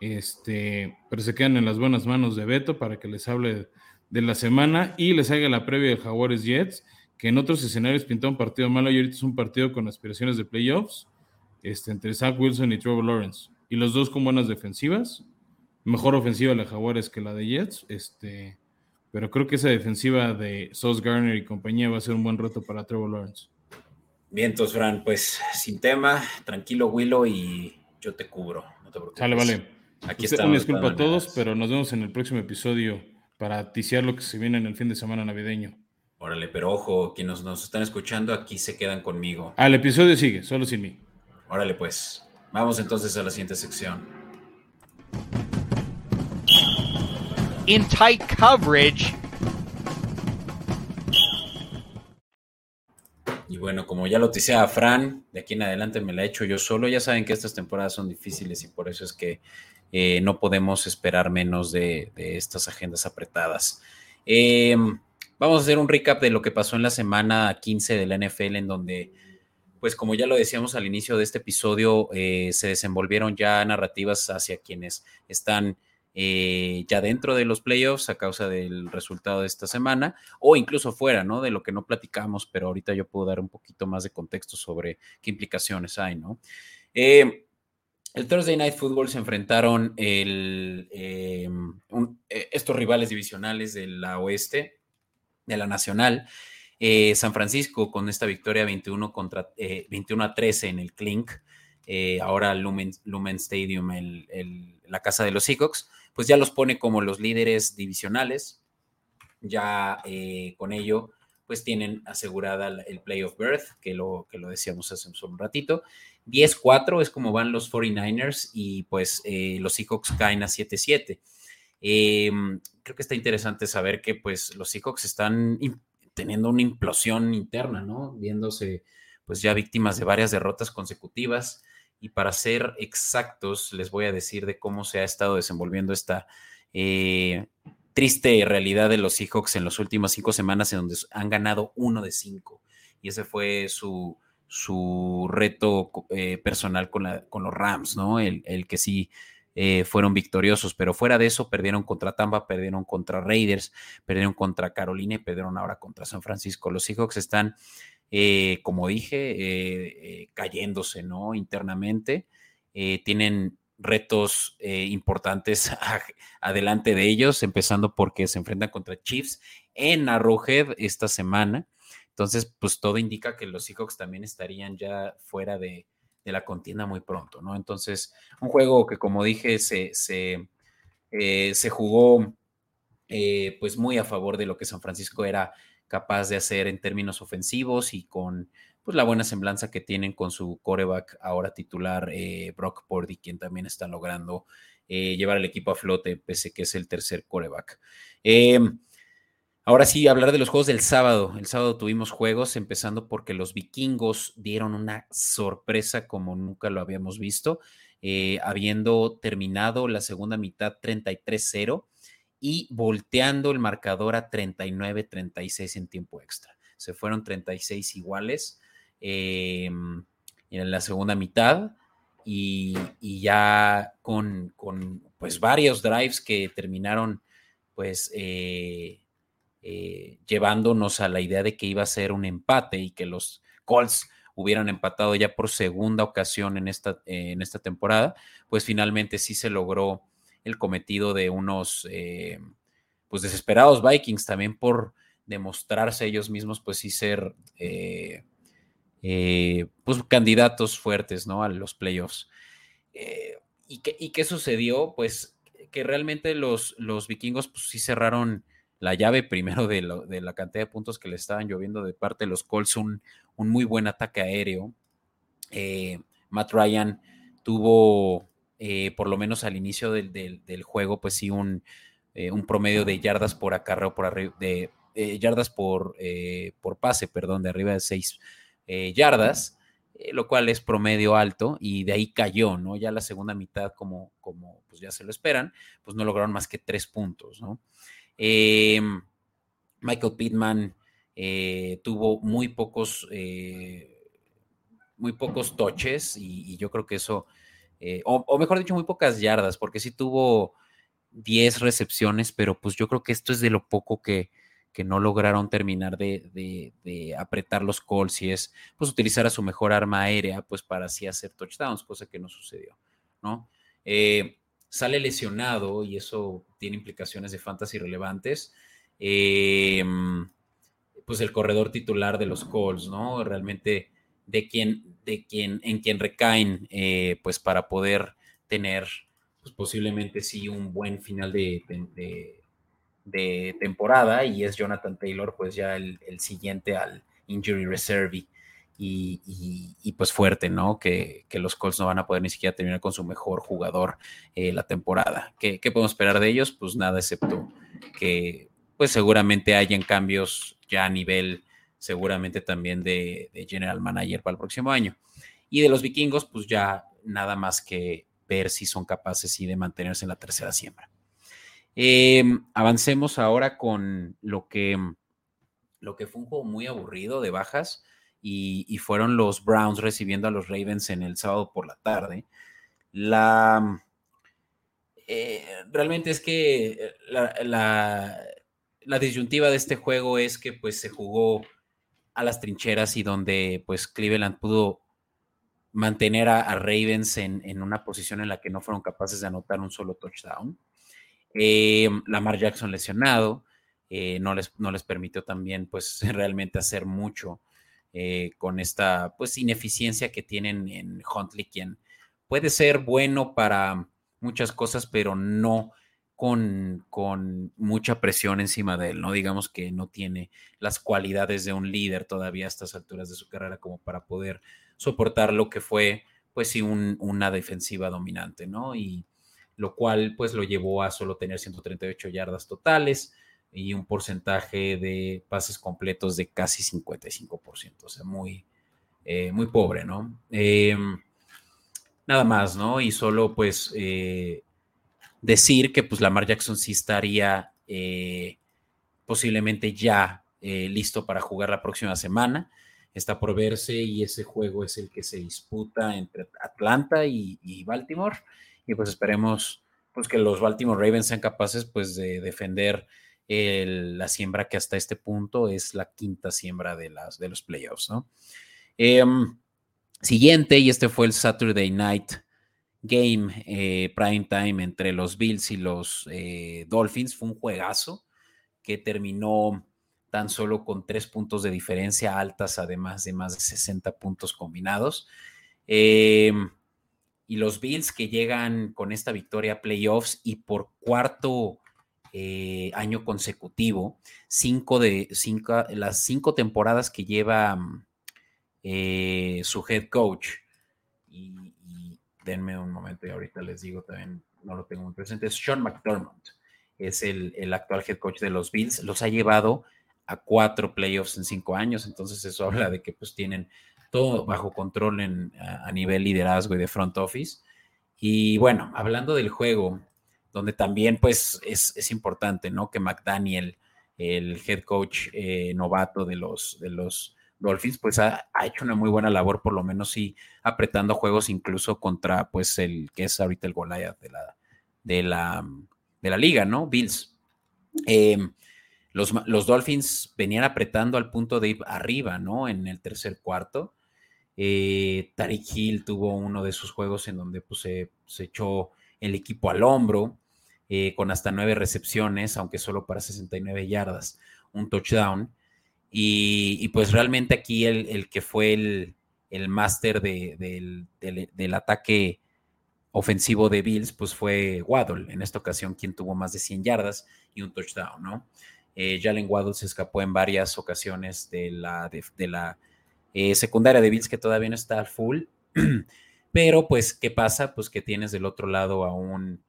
Este, pero se quedan en las buenas manos de Beto para que les hable de la semana y les haga la previa de Jaguares Jets, que en otros escenarios pintó un partido malo y ahorita es un partido con aspiraciones de playoffs este, entre Zach Wilson y Trevor Lawrence. Y los dos con buenas defensivas. Mejor ofensiva la Jaguares que la de Jets. Este, pero creo que esa defensiva de Sauce Garner y compañía va a ser un buen reto para Trevor Lawrence. Vientos, Fran, pues sin tema, tranquilo, Willow, y yo te cubro. No te preocupes. Sale, vale. Aquí está. Una disculpa a todos, pero nos vemos en el próximo episodio para ticiar lo que se viene en el fin de semana navideño. Órale, pero ojo, quienes nos están escuchando aquí se quedan conmigo. Ah, el episodio sigue, solo sin mí. Órale, pues. Vamos entonces a la siguiente sección. In tight coverage. Y bueno, como ya lo a Fran, de aquí en adelante me la he hecho yo solo. Ya saben que estas temporadas son difíciles y por eso es que eh, no podemos esperar menos de, estas agendas apretadas. Em, vamos a hacer un recap de lo que pasó en la semana 15 de la NFL, en donde, pues como ya lo decíamos al inicio de este episodio, eh, se desenvolvieron ya narrativas hacia quienes están eh, ya dentro de los playoffs a causa del resultado de esta semana o incluso fuera, ¿no? De lo que no platicamos, pero ahorita yo puedo dar un poquito más de contexto sobre qué implicaciones hay, ¿no? Eh, el Thursday Night Football se enfrentaron el, eh, estos rivales divisionales de la oeste, de la nacional. San Francisco con esta victoria 21, contra, 21 a 13 en el Clink, ahora Lumen, Lumen Stadium, la casa de los Seahawks pues ya los pone como los líderes divisionales. Ya eh, con ello, pues tienen asegurada el playoff berth, que lo, que lo decíamos hace un ratito. 10-4 es como van los 49ers y pues eh, los Seahawks caen a 7-7. Em, creo que está interesante saber que pues los Seahawks están teniendo una implosión interna, ¿no? Viéndose pues ya víctimas de varias derrotas consecutivas. Y para ser exactos, les voy a decir de cómo se ha estado desenvolviendo esta eh, triste realidad de los Seahawks en las últimas cinco semanas, en donde han ganado uno de cinco. Y ese fue su, su reto eh, personal con, la, con, los Rams, ¿no? El, que sí eh, fueron victoriosos, pero fuera de eso perdieron contra Tampa, perdieron contra Raiders, perdieron contra Carolina y perdieron ahora contra San Francisco. Los Seahawks están eh, como dije, eh, cayéndose, ¿no? Internamente. tienen retos importantes adelante de ellos, empezando porque se enfrentan contra Chiefs en Arrowhead esta semana. Entonces, pues todo indica que los Seahawks también estarían ya fuera de, la contienda muy pronto, ¿no? Entonces, un juego que, como dije, se, se, se jugó pues muy a favor de lo que San Francisco era capaz de hacer en términos ofensivos y con pues, la buena semblanza que tienen con su coreback ahora titular, eh, Brock Purdy, quien también está logrando eh, llevar al equipo a flote, pese que es el tercer coreback. Em, ahora sí, hablar de los juegos del sábado. El sábado tuvimos juegos, empezando porque los vikingos dieron una sorpresa como nunca lo habíamos visto, eh, habiendo terminado la segunda mitad 33-0 y volteando el marcador a 39-36 en tiempo extra. Se fueron 36 iguales em, en la segunda mitad y, ya con, pues varios drives que terminaron pues eh, eh, llevándonos a la idea de que iba a ser un empate y que los Colts hubieran empatado ya por segunda ocasión en esta, en esta temporada, pues finalmente sí se logró el cometido de unos eh, pues desesperados Vikings también por demostrarse ellos mismos pues sí ser eh, eh, pues candidatos fuertes ¿no? a los playoffs. ¿y, qué, ¿y, qué, sucedió? Pues que realmente los, los vikingos pues sí cerraron la llave primero de, la cantidad de puntos que le estaban lloviendo de parte de los Colts, un, un muy buen ataque aéreo. Matt Ryan tuvo eh, por lo menos al inicio del, juego, pues sí, un, eh, un, promedio de yardas por acarreo, por arriba, de yardas por, eh, por pase, perdón, de arriba de 6 yardas, lo cual es promedio alto, y de ahí cayó, ¿no? Ya la segunda mitad, como, como pues ya se lo esperan, pues no lograron más que tres puntos, ¿no? Michael Pittman tuvo muy pocos, muy pocos toches, y yo creo que eso eh, o, mejor dicho, muy pocas yardas, porque sí tuvo 10 recepciones, pero pues yo creo que esto es de lo poco que, que no lograron terminar de, apretar los calls y es pues utilizar a su mejor arma aérea pues para así hacer touchdowns, cosa que no sucedió, ¿no? Eh, sale lesionado y eso tiene implicaciones de fantasy relevantes. Eh, pues el corredor titular de los calls, ¿no? Realmente de quien, de quien, en quien recaen, eh, pues para poder tener, pues posiblemente sí, un buen final de, de, temporada y es Jonathan Taylor, pues ya el, siguiente al injury reserve y, pues fuerte, ¿no? Que, los Colts no van a poder ni siquiera terminar con su mejor jugador eh, la temporada. ¿Qué, ¿Qué, podemos esperar de ellos? Pues nada, excepto que pues seguramente hayan cambios ya a nivel seguramente también de, general manager para el próximo año. Y de los vikingos, pues ya nada más que ver si son capaces y de mantenerse en la tercera siembra. Em, avancemos ahora con lo que, lo que fue un juego muy aburrido de bajas y, fueron los Browns recibiendo a los Ravens en el sábado por la tarde. La, eh, realmente es que la, la, disyuntiva de este juego es que pues se jugó a las trincheras y donde pues Cleveland pudo mantener a, Ravens en, una posición en la que no fueron capaces de anotar un solo touchdown. Eh, Lamar Jackson lesionado, eh, no, les, no les permitió también pues realmente hacer mucho eh, con esta pues ineficiencia que tienen en Huntley, quien puede ser bueno para muchas cosas, pero no con, con, mucha presión encima de él, ¿no? Digamos que no tiene las cualidades de un líder todavía a estas alturas de su carrera como para poder soportar lo que fue, pues sí, una defensiva dominante, ¿no? Y lo cual, pues lo llevó a solo tener 138 yardas totales y un porcentaje de pases completos de casi 55%, o sea, muy, eh, muy pobre, ¿no? Em, nada más, ¿no? Y solo, pues, eh, decir que pues Lamar Jackson sí estaría eh, posiblemente ya eh, listo para jugar la próxima semana. Está por verse y ese juego es el que se disputa entre Atlanta y, Baltimore. Y pues esperemos pues que los Baltimore Ravens sean capaces pues de defender la siembra que hasta este punto es la quinta siembra de, las, de los playoffs, ¿no? Em, siguiente, y este fue el Saturday Night game eh, prime time entre los Bills y los eh, Dolphins. Fue un juegazo que terminó tan solo con tres puntos de diferencia altas, además de más de 60 puntos combinados. Em, y los Bills que llegan con esta victoria a playoffs y por cuarto eh, año consecutivo, cinco de cinco, las cinco temporadas que lleva su head coach. Y, denme un momento y ahorita les digo también, no lo tengo muy presente, es Sean McDermott, es el, actual head coach de los Bills, los ha llevado a cuatro playoffs en cinco años, entonces eso habla de que pues tienen todo bajo control en, a, nivel liderazgo y de front office. Y bueno, hablando del juego, donde también pues es, importante, ¿no? Que McDaniel, el head coach eh, novato de los, de los Dolphins, pues ha, hecho una muy buena labor, por lo menos sí, apretando juegos incluso contra, pues, el que es ahorita el Goliath de la, de la, de la liga, ¿no? Bills. Em, los, los, Dolphins venían apretando al punto de ir arriba, ¿no? En el tercer cuarto. Eh, Tariq Hill tuvo uno de sus juegos en donde pues, se, echó el equipo al hombro, eh, con hasta nueve recepciones, aunque solo para 69 yardas, un touchdown. Y, pues realmente aquí el, que fue el, el máster del, ataque ofensivo de Bills, pues fue Waddle, en esta ocasión quien tuvo más de 100 yardas y un touchdown, ¿no? Eh, Jalen Waddle se escapó en varias ocasiones de la, de, la eh, secundaria de Bills que todavía no está full, pero pues, ¿qué pasa? Pues que tienes del otro lado a un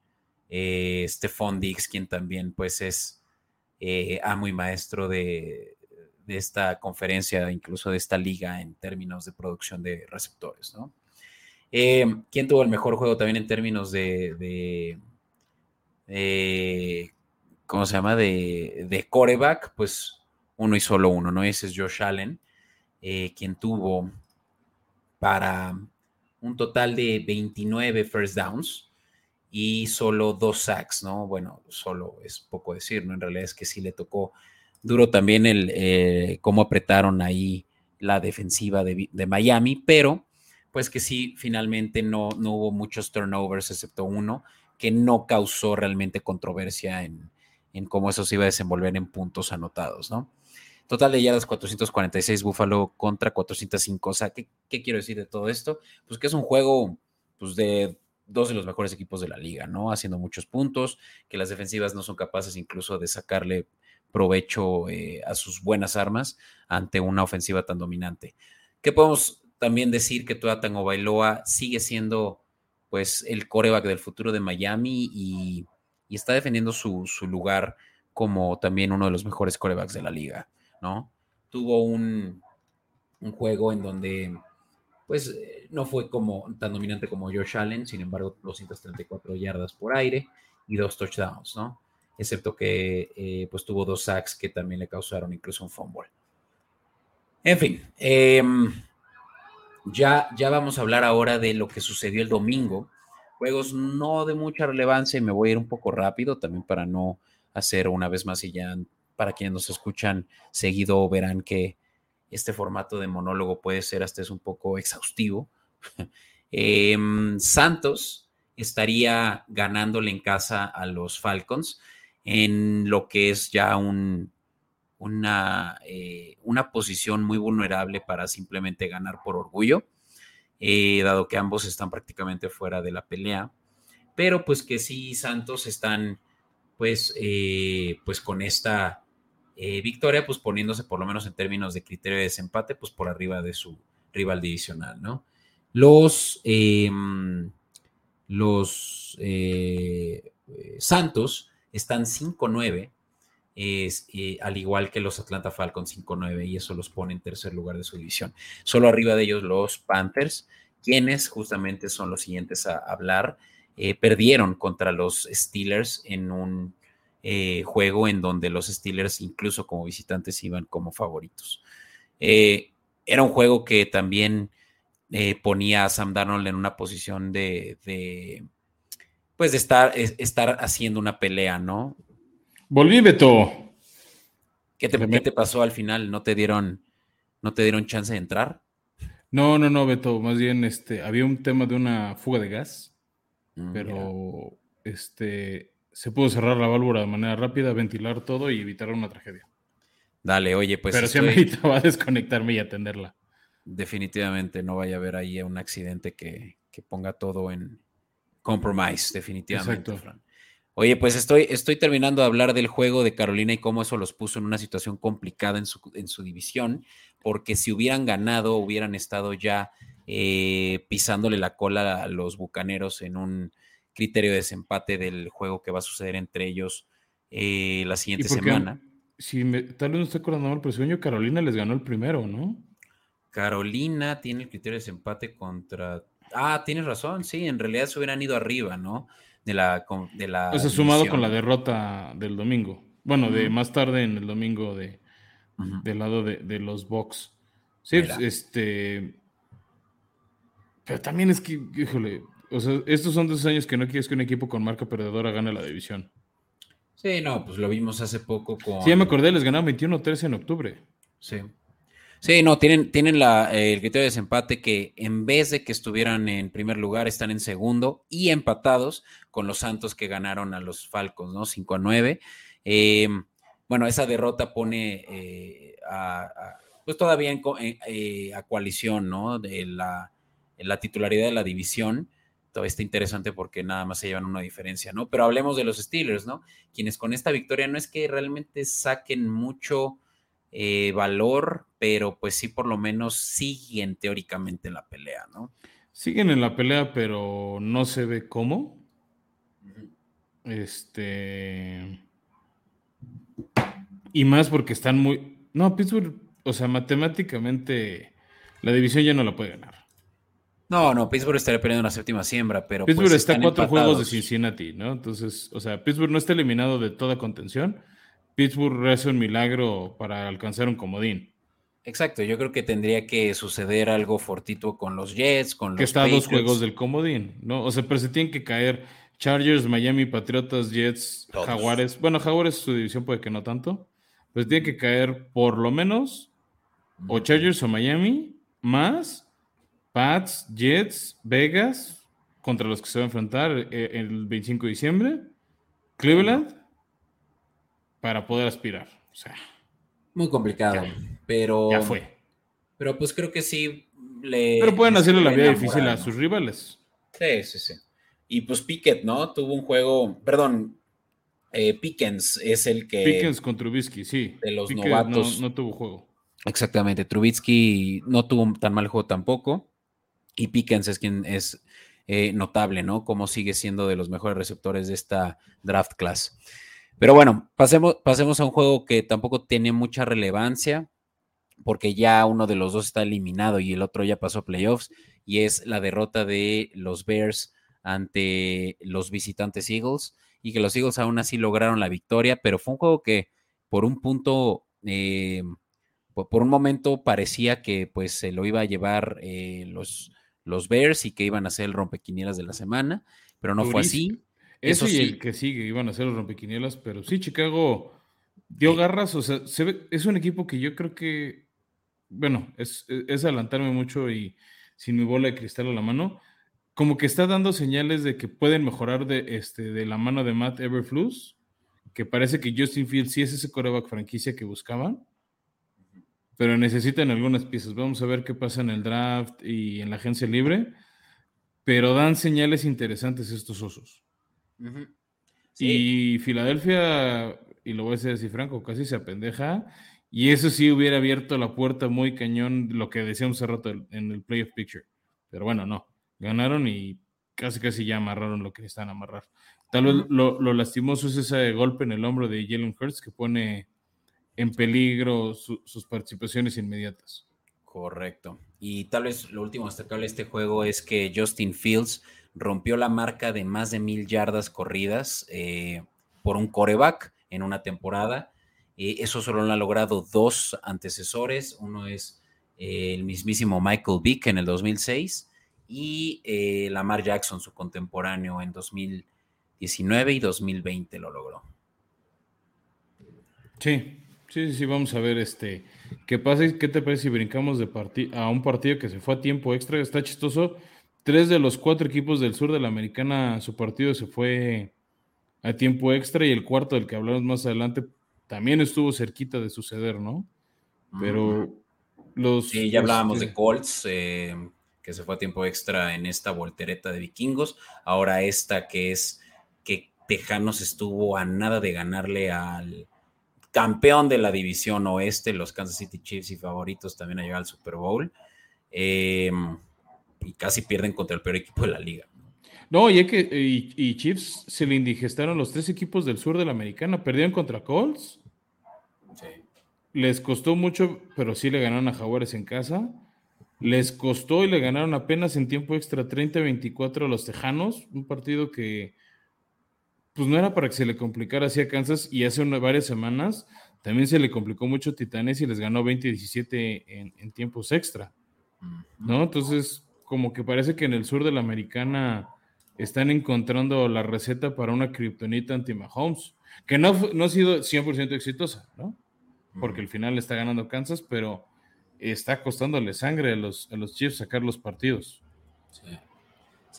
eh, Stephon Diggs, quien también pues es eh, amo y maestro de, de esta conferencia, incluso de esta liga en términos de producción de receptores, ¿no? Eh, ¿Quién tuvo el mejor juego también en términos de, ¿cómo se llama? De, de, coreback, pues uno y solo uno, ¿no? Ese es Josh Allen, eh, quien tuvo para un total de 29 first downs y solo dos sacks, ¿no? Bueno, solo es poco decir, ¿no? En realidad es que sí le tocó Duro también el eh, cómo apretaron ahí la defensiva de, Miami, pero pues que sí, finalmente no, no hubo muchos turnovers, excepto uno, que no causó realmente controversia en, cómo eso se iba a desenvolver en puntos anotados, ¿no? Total de yardas 446 Buffalo contra 405. O sea, ¿qué, quiero decir de todo esto? Pues que es un juego pues, de dos de los mejores equipos de la liga, ¿no? Haciendo muchos puntos, que las defensivas no son capaces incluso de sacarle provecho eh, a sus buenas armas ante una ofensiva tan dominante. ¿Qué podemos también decir que Tua Tango Bailoa sigue siendo pues el coreback del futuro de Miami y, está defendiendo su, su, lugar como también uno de los mejores corebacks de la liga. ¿No? Tuvo un, juego en donde, pues, eh, no fue como tan dominante como Josh Allen, sin embargo, 234 yardas por aire y dos touchdowns, ¿no? Excepto que, eh, pues, tuvo dos sacks que también le causaron incluso un fumble. En fin, em, ya, ya vamos a hablar ahora de lo que sucedió el domingo. Juegos no de mucha relevancia y me voy a ir un poco rápido también para no hacer una vez más y ya para quienes nos escuchan seguido verán que este formato de monólogo puede ser hasta es un poco exhaustivo. Em, Santos estaría ganándole en casa a los Falcons en lo que es ya un, una, eh, una posición muy vulnerable para simplemente ganar por orgullo, eh, dado que ambos están prácticamente fuera de la pelea, pero pues que sí Santos están pues, eh, pues con esta eh, victoria, pues poniéndose por lo menos en términos de criterio de desempate, pues por arriba de su rival divisional, ¿no? Los, em, los eh, Santos están 5-9, eh, al igual que los Atlanta Falcons 5-9, y eso los pone en tercer lugar de su división. Solo arriba de ellos los Panthers, quienes justamente son los siguientes a hablar, perdieron contra los Steelers en un eh, juego en donde los Steelers, incluso como visitantes, iban como favoritos. Eh, era un juego que también eh, ponía a Sam Darnold en una posición de, pues de estar, estar haciendo una pelea, ¿no? Volví, Beto. ¿Qué te, ¿Qué te, pasó al final? ¿No te dieron, no te dieron chance de entrar? No, no, no, Beto. Más bien, este, había un tema de una fuga de gas, mm, pero este, se pudo cerrar la válvula de manera rápida, ventilar todo y evitar una tragedia. Dale, oye, pues. Pero estoy... sí va a desconectarme y atenderla. Definitivamente no vaya a haber ahí un accidente que, ponga todo en compromise, definitivamente, Exacto. Oye, pues estoy, estoy terminando de hablar del juego de Carolina y cómo eso los puso en una situación complicada en su, en su división, porque si hubieran ganado, hubieran estado ya eh, pisándole la cola a los bucaneros en un criterio de desempate del juego que va a suceder entre ellos eh, la siguiente semana. Si tal vez no estoy acordando mal, pero sueño Carolina les ganó el primero, ¿no? Carolina tiene el criterio de desempate contra. Ah, tienes razón, sí, en realidad se hubieran ido arriba, ¿no? De la. De la pues sumado con la derrota del domingo. Bueno, de más tarde en el domingo de, del lado de, los Bucks. Sí, este. Pero también es que, híjole, o sea, estos son dos años que no quieres que un equipo con marca perdedora gane la división. Sí, no, pues lo vimos hace poco con. Sí, ya me acordé, les ganaron 21-13 en octubre. Sí. Sí, no, tienen, tienen la, el criterio de desempate que en vez de que estuvieran en primer lugar, están en segundo y empatados con los Santos que ganaron a los Falcons, ¿no? 5 a 9. Em, bueno, esa derrota pone eh, a, pues todavía en, eh, a coalición, ¿no? De la, la titularidad de la división todavía está interesante porque nada más se llevan una diferencia, ¿no? Pero hablemos de los Steelers, ¿no? Quienes con esta victoria no es que realmente saquen mucho eh, valor, pero pues sí por lo menos siguen teóricamente en la pelea, ¿no? Siguen en la pelea, pero no se ve cómo. Este. Y más porque están muy. No, Pittsburgh, o sea, matemáticamente la división ya no la puede ganar. No, no, Pittsburgh estaría perdiendo la séptima siembra, pero. Pues, Pittsburgh está a cuatro juegos de Cincinnati, ¿no? Entonces, o sea, Pittsburgh no está eliminado de toda contención. Pittsburgh hace un milagro para alcanzar un comodín. Exacto, yo creo que tendría que suceder algo fortito con los Jets, con los. Que está a dos juegos del comodín, ¿no? O sea, pero se tienen que caer Chargers, Miami, Patriotas, Jets, Jaguares. Bueno, Jaguares su división puede que no tanto. Pues tiene que caer por lo menos o Chargers o Miami, más Pats, Jets, Vegas, contra los que se va a enfrentar eh, el 25 de diciembre, Cleveland, para poder aspirar. O sea. Muy complicado, pero... Ya fue. Pero pues creo que sí le... Pero pueden hacerle la vida difícil a sus rivales. Sí, sí, sí. Y pues Pickett, ¿no? Tuvo un juego, perdón, eh, Pickens es el que... Pickens con Trubisky, sí. De los novatos. No, tuvo juego. Exactamente, Trubisky no tuvo tan mal juego tampoco. Y Pickens es quien es eh, notable, ¿no? Como sigue siendo de los mejores receptores de esta draft class. Pero bueno, pasemos, pasemos a un juego que tampoco tiene mucha relevancia, porque ya uno de los dos está eliminado y el otro ya pasó a playoffs, y es la derrota de los Bears ante los visitantes Eagles y que los Eagles aún así lograron la victoria, pero fue un juego que por un punto, eh, por un momento parecía que pues se lo iba a llevar eh, los, los Bears y que iban a ser el rompequinielas de la semana, pero no fue así. Eso, sí, el que sigue iban a ser los rompequinielas, pero sí, Chicago dio garras, o sea, es un equipo que yo creo que, bueno, es, es adelantarme mucho y sin mi bola de cristal a la mano, como que está dando señales de que pueden mejorar de, este, de la mano de Matt Everflus, que parece que Justin Fields sí es ese coreback franquicia que buscaban, pero necesitan algunas piezas. Vamos a ver qué pasa en el draft y en la agencia libre, pero dan señales interesantes estos osos. Y Filadelfia, y lo voy a decir así franco, casi se apendeja. Y eso sí hubiera abierto la puerta muy cañón, lo que decíamos hace rato en el playoff picture. Pero bueno, no ganaron y casi casi ya amarraron lo que necesitan amarrar. Tal vez lo, lastimoso es ese golpe en el hombro de Jalen Hurts que pone en peligro sus participaciones inmediatas. Correcto. Y tal vez lo último destacable de este juego es que Justin Fields rompió la marca de más de mil yardas corridas eh, por un coreback en una temporada. Eh, eso solo lo han logrado dos antecesores. Uno es eh, el mismísimo Michael Vick en el 2006 y eh, Lamar Jackson, su contemporáneo, en 2019 y 2020 lo logró. Sí, sí, sí, vamos a ver este qué pasa y qué te parece si brincamos de a un partido que se fue a tiempo extra. Está chistoso. Tres de los cuatro equipos del sur de la americana, su partido se fue a tiempo extra y el cuarto del que hablamos más adelante también estuvo cerquita de suceder, ¿no? Pero los... Sí, ya hablábamos de este Colts, eh, que se fue a tiempo extra en esta voltereta de vikingos. Ahora esta que es que Tejanos estuvo a nada de ganarle al campeón de la división oeste, los Kansas City Chiefs y favoritos también a llegar al Super Bowl. Em, y casi pierden contra el peor equipo de la liga. No, y, que, y, Chiefs se le indigestaron los tres equipos del sur de la americana. Perdieron contra Colts. Sí. Les costó mucho, pero sí le ganaron a Jaguares en casa. Les costó y le ganaron apenas en tiempo extra 30-24 a los Tejanos, un partido que pues no era para que se le complicara así a Kansas y hace varias semanas también se le complicó mucho a Titanes y les ganó 20-17 en, tiempos extra, ¿no? Entonces, como que parece que en el sur de la americana están encontrando la receta para una kriptonita anti-Mahomes, que no, no ha sido 100% exitosa, ¿no? Porque al final está ganando Kansas, pero está costándole sangre a los, a los Chiefs sacar los partidos. Sí.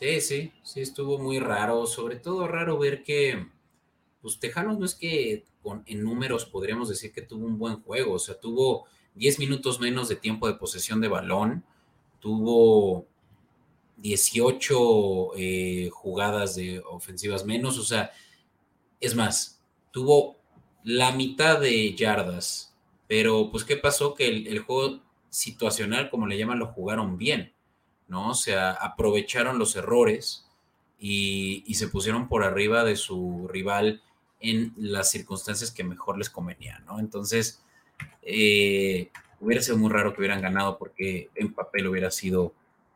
Sí, sí, estuvo muy raro. Sobre todo raro ver que, pues Tejanos no es que en números podríamos decir que tuvo un buen juego. O sea, tuvo 10 minutos menos de tiempo de posesión de balón, tuvo 18 eh, jugadas de ofensivas menos. O sea, es más, tuvo la mitad de yardas. Pero, pues, ¿qué pasó? Que el juego situacional, como le llaman, lo jugaron bien, ¿no? O sea, aprovecharon los errores y, se pusieron por arriba de su rival en las circunstancias que mejor les convenían, ¿no? Entonces, eh, hubiera sido muy raro que hubieran ganado porque en papel hubiera sido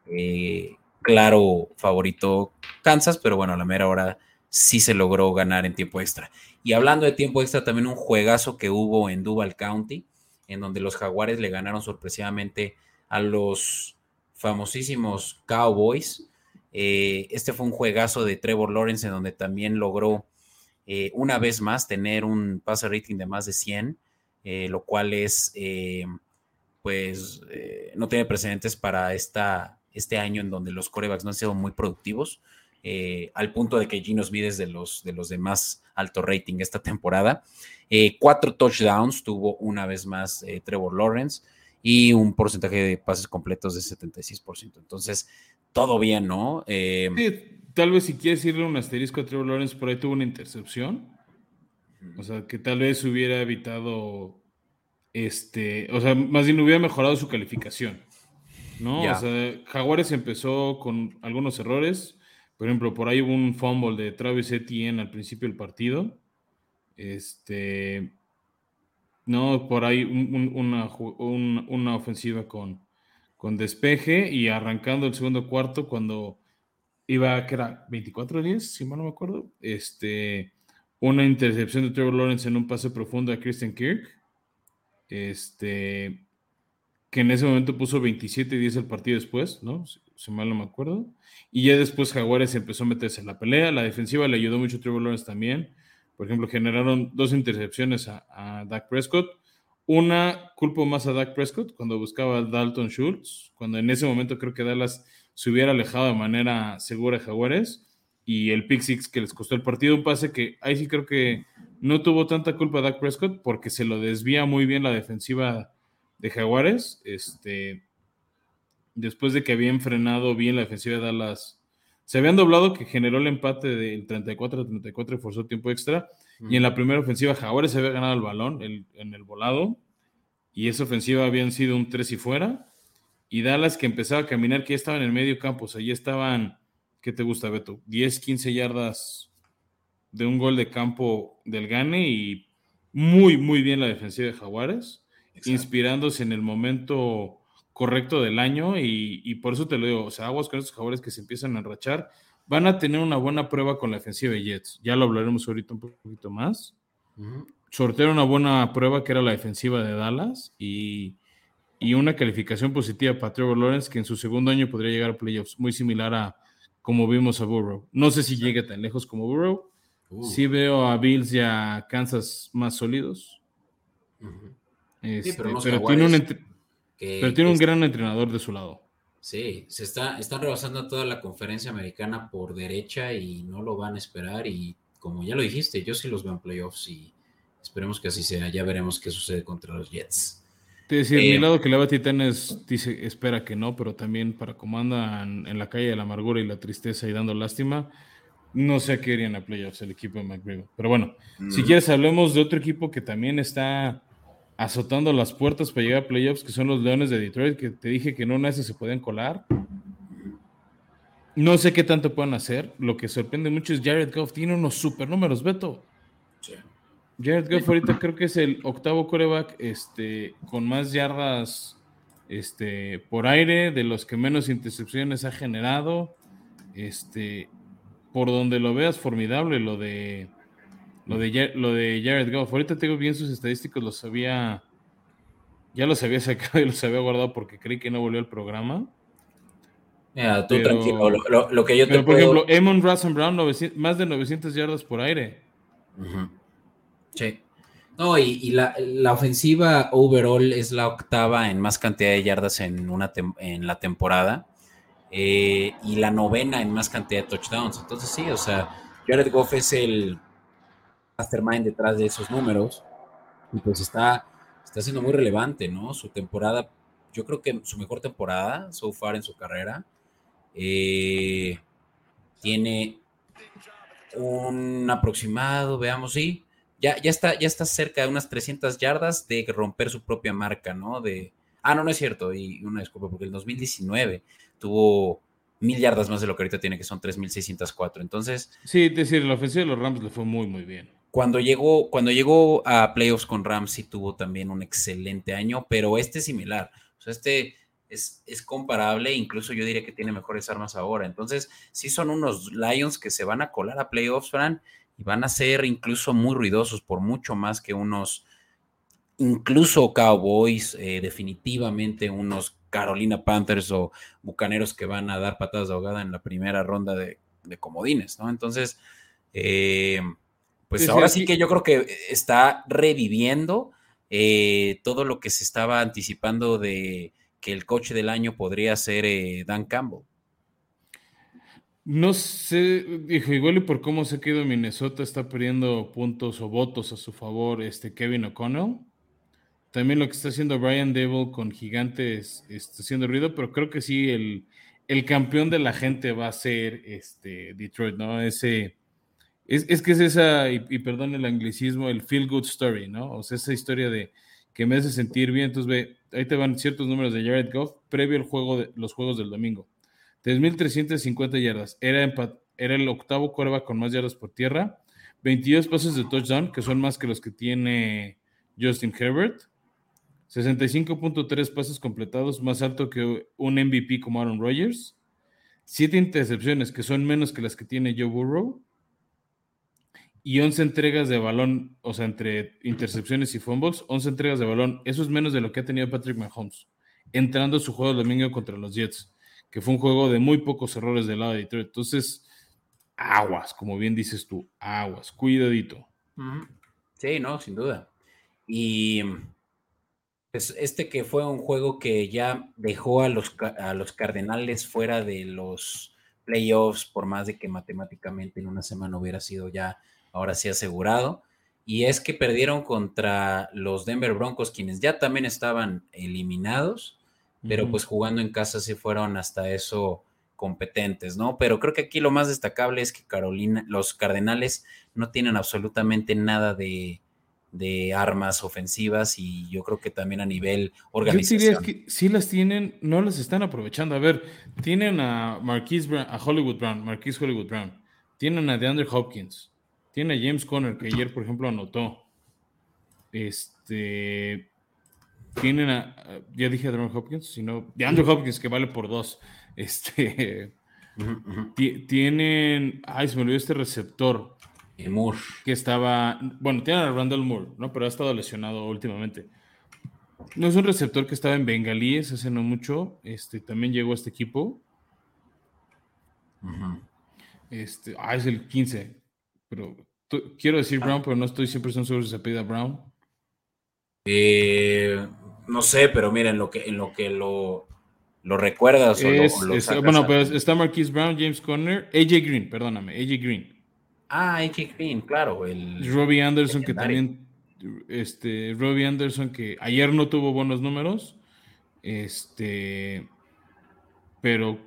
eh, claro favorito Kansas, pero bueno, a la mera hora sí se logró ganar en tiempo extra. Y hablando de tiempo extra, también un juegazo que hubo en Duval County, en donde los Jaguares le ganaron sorpresivamente a los famosísimos Cowboys. Eh, este fue un juegazo de Trevor Lawrence en donde también logró eh, una vez más tener un pase rating de más de 100, eh, lo cual es, pues, no tiene precedentes para esta, este año en donde los corebacks no han sido muy productivos. al punto de que Gino Smith es de los, de los de más alto rating esta temporada. Cuatro touchdowns tuvo una vez más Trevor Lawrence y un porcentaje de pases completos de 76%. Entonces, todo bien, ¿no? sí, tal vez si quieres irle un asterisco a Trevor Lawrence, por ahí tuvo una intercepción. O sea, que tal vez hubiera evitado este, o sea, más bien hubiera mejorado su calificación, ¿no? O sea, Jaguares empezó con algunos errores, por ejemplo, por ahí hubo un fumble de Travis Etienne al principio del partido, este, no, por ahí una, una, ofensiva con, con despeje y arrancando el segundo cuarto cuando iba, que era 24-10, si mal no me acuerdo, este, una intercepción de Trevor Lawrence en un pase profundo a Christian Kirk este, que en ese momento puso 27 y 10 el partido después, ¿no? Si, mal no me acuerdo. Y ya después Jaguares empezó a meterse en la pelea. La defensiva le ayudó mucho a Trevor Lawrence también. Por ejemplo, generaron dos intercepciones a, a Dak Prescott. Una, culpo más a Dak Prescott cuando buscaba a Dalton Schultz, cuando en ese momento creo que Dallas se hubiera alejado de manera segura de Jaguares. Y el pick six que les costó el partido, un pase que ahí sí creo que no tuvo tanta culpa Dak Prescott porque se lo desvía muy bien la defensiva de Jaguares. Este, después de que habían frenado bien la defensiva de Dallas, se habían doblado que generó el empate del 34 a 34 y forzó tiempo extra. Y en la primera ofensiva, Jaguares se había ganado el balón en el volado. Y esa ofensiva habían sido un 3 y fuera. Y Dallas que empezaba a caminar, que ya estaba en el medio campo, o sea, ya estaban, ¿qué te gusta, Beto? 10, 15 yardas de un gol de campo del Gane y muy, muy bien la defensiva de Jaguares, inspirándose en el momento correcto del año y, por eso te lo digo, o sea, aguas con estos Jaguares que se empiezan a enrachar, van a tener una buena prueba con la defensiva de Jets, ya lo hablaremos ahorita un poquito más. Sortearon una buena prueba que era la defensiva de Dallas y, una calificación positiva para Trevor Lawrence que en su segundo año podría llegar a playoffs, muy similar a como vimos a Burrow. No sé si llegue tan lejos como Burrow, Uh. Sí veo a Bills y a Kansas más sólidos. Este, pero, tiene un, pero tiene un gran entrenador de su lado. Sí, se está, están rebasando toda la conferencia americana por derecha y no lo van a esperar. Y como ya lo dijiste, yo sí los veo en playoffs y esperemos que así sea. Ya veremos qué sucede contra los Jets. Te decía, mi eh, lado que le va a Titanes dice, espera que no, pero también para como andan en la calle de la amargura y la tristeza y dando lástima, no sé a qué irían a playoffs el equipo de McGregor. Pero bueno, si mm. quieres hablemos de otro equipo que también está azotando las puertas para llegar a playoffs, que son los Leones de Detroit, que te dije que no una se pueden colar. No sé qué tanto puedan hacer. Lo que sorprende mucho es Jared Goff. Tiene unos super números, Beto. Jared Goff ahorita creo que es el octavo coreback este, con más yardas este, por aire, de los que menos intercepciones ha generado. Este, por donde lo veas formidable lo de lo de, lo de Jared Goff. Ahorita tengo bien sus estadísticos, los había ya los había sacado y los había guardado porque creí que no volvió al programa. Mira, tú tranquilo, lo, que yo te por ejemplo, Emon Russell Brown, más de 900 yardas por aire. Sí. No, y, la, la, ofensiva overall es la octava en más cantidad de yardas en, una en la temporada. Eh, y la novena en más cantidad de touchdowns. Entonces sí, o sea, Jared Goff es el mastermind detrás de esos números y pues está, está siendo muy relevante, ¿no? Su temporada, yo creo que su mejor temporada so far en su carrera. Eh, tiene un aproximado, veamos, sí, ya, ya, está, ya está cerca de unas 300 yardas de romper su propia marca, ¿no? De, ah, no, no es cierto, y una disculpa, porque el 2019 tuvo mil yardas más de lo que ahorita tiene, que son 3.604. Entonces. Sí, es decir, la ofensiva de los Rams le fue muy, muy bien. Cuando llegó, cuando llegó a playoffs con Rams, sí tuvo también un excelente año, pero este es similar. O sea, este es, es, comparable, incluso yo diría que tiene mejores armas ahora. Entonces, sí son unos Lions que se van a colar a playoffs, Fran, y van a ser incluso muy ruidosos por mucho más que unos, incluso Cowboys, eh, definitivamente unos Carolina Panthers o Bucaneros que van a dar patadas de ahogada en la primera ronda de, comodines, ¿no? Entonces, eh, pues ahora sí, que yo creo que está reviviendo eh, todo lo que se estaba anticipando de que el coche del año podría ser eh, Dan Campbell. No sé, dijo, igual y por cómo se quedó Minnesota está perdiendo puntos o votos a su favor este Kevin O'Connell. También lo que está haciendo Brian Devil con Gigantes está haciendo ruido, pero creo que sí, el, el campeón de la gente va a ser este Detroit, ¿no? Ese, es, es que es esa, y, perdón el anglicismo, el feel good story, ¿no? O sea, esa historia de que me hace sentir bien. Entonces, ve, ahí te van ciertos números de Jared Goff previo al juego de los juegos del domingo. 3.350 yardas. Era, era el octavo cuerva con más yardas por tierra. 22 pases de touchdown, que son más que los que tiene Justin Herbert. 65.3 pases completados, más alto que un MVP como Aaron Rodgers. 7 intercepciones, que son menos que las que tiene Joe Burrow. Y 11 entregas de balón, o sea, entre intercepciones y fumbles, 11 entregas de balón. Eso es menos de lo que ha tenido Patrick Mahomes, entrando su juego el domingo contra los Jets, que fue un juego de muy pocos errores del lado de Detroit. Entonces, aguas, como bien dices tú, aguas, cuidadito. Sí, no, sin duda. Y pues este que fue un juego que ya dejó a los, a los Cardenales fuera de los playoffs, por más de que matemáticamente en una semana hubiera sido ya ahora sí asegurado. Y es que perdieron contra los Denver Broncos, quienes ya también estaban eliminados, pero pues jugando en casa sí fueron hasta eso competentes, ¿no? Pero creo que aquí lo más destacable es que Carolina, los Cardenales no tienen absolutamente nada de, de armas ofensivas y yo creo que también a nivel organización. Yo diría que sí las tienen, no las están aprovechando. A ver, tienen a Marquise Brown, a Hollywood Brown, Marquise Hollywood Brown, tienen a DeAndre Hopkins, tienen a James Conner, que ayer, por ejemplo, anotó. Este, tienen a, ya dije a DeAndre Hopkins, sino DeAndre Hopkins, que vale por dos. Este, tienen, ay, se me olvidó este receptor. Moore. Que estaba, bueno, tiene a Randall Moore, ¿no? Pero ha estado lesionado últimamente. No es un receptor que estaba en Bengalíes hace no mucho. Este, también llegó a este equipo. Este, ah, es el 15. Pero quiero decir Brown, pero no estoy siempre seguro si se pide Brown. Eh, no sé, pero mira, en lo que, en lo, que lo, lo recuerdas Bueno, pero está Marquise Brown, James Conner, AJ Green, perdóname, AJ Green. Ah, AJ Green, claro. El Robbie Anderson, que también. Este, Robbie Anderson, que ayer no tuvo buenos números. Este. Pero,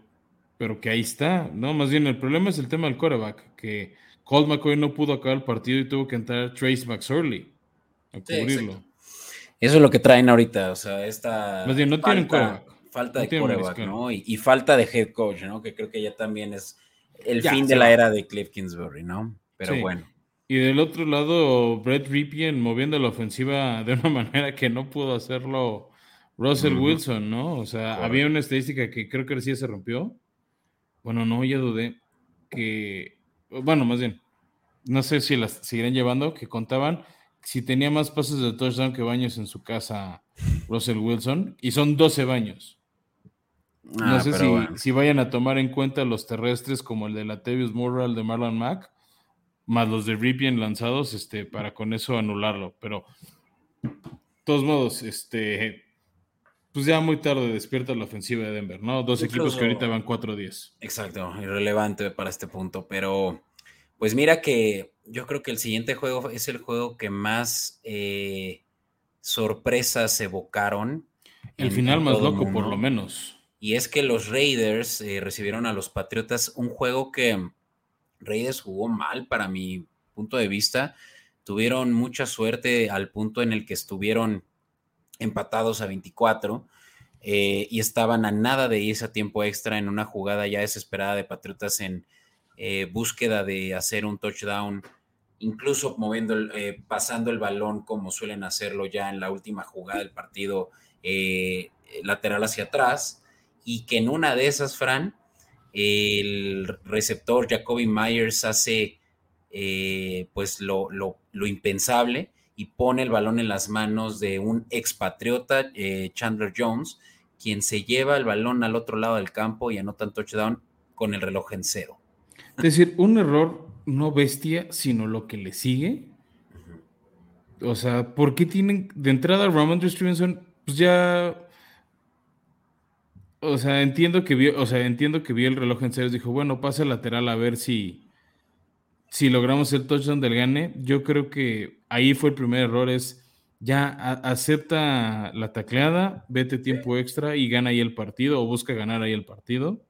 pero que ahí está, ¿no? Más bien el problema es el tema del coreback, que Colt McCoy no pudo acabar el partido y tuvo que entrar Trace McSorley a cubrirlo. Eso es lo que traen ahorita, o sea, esta. No falta, tienen. Falta de coreback, ¿no? Y, y, falta de head coach, ¿no? Que creo que ya también es el fin de la era de Cliff Kingsbury, ¿no? Pero bueno. Y del otro lado, Brett Ripien moviendo la ofensiva de una manera que no pudo hacerlo Russell Wilson, ¿no? O sea, había una estadística que creo que sí se rompió. Bueno, no, ya dudé. Que, bueno, más bien, no sé si las seguirán llevando, que contaban si tenía más pases de touchdown que baños en su casa Russell Wilson, y son 12 baños. No ah, sé si, vayan a tomar en cuenta los terrestres como el de Latavius Murray, el de Marlon Mack, más los de Ripien lanzados, este, para con eso anularlo. Pero, de todos modos, este, pues ya muy tarde despierta la ofensiva de Denver, ¿no? Dos equipos que ahorita van 4-10. Exacto, irrelevante para este punto, pero pues mira que yo creo que el siguiente juego es el juego que más eh, sorpresas evocaron. El final más loco, por lo menos. Y es que los Raiders eh, recibieron a los Patriotas un juego que Raiders jugó mal para mi punto de vista. Tuvieron mucha suerte al punto en el que estuvieron empatados a 24 eh, y estaban a nada de irse a tiempo extra en una jugada ya desesperada de Patriotas en eh, búsqueda de hacer un touchdown, incluso moviendo, pasando el balón como suelen hacerlo ya en la última jugada del partido lateral hacia atrás y que en una de esas, Fran, el receptor Jacoby Myers hace eh, pues lo, impensable y pone el balón en las manos de un expatriota, eh, Chandler Jones, quien se lleva el balón al otro lado del campo y anota un touchdown con el reloj en cero. Es decir, un error no bestia, sino lo que le sigue. O sea, ¿por qué tienen de entrada Ramondre Stevenson? Pues ya O sea, entiendo que vio, o sea, entiendo que vio el reloj en serio. Dijo, bueno, pasa lateral a ver si, si logramos el touchdown del gane. Yo creo que ahí fue el primer error. Es ya acepta la tacleada, vete tiempo extra y gana ahí el partido o busca ganar ahí el partido.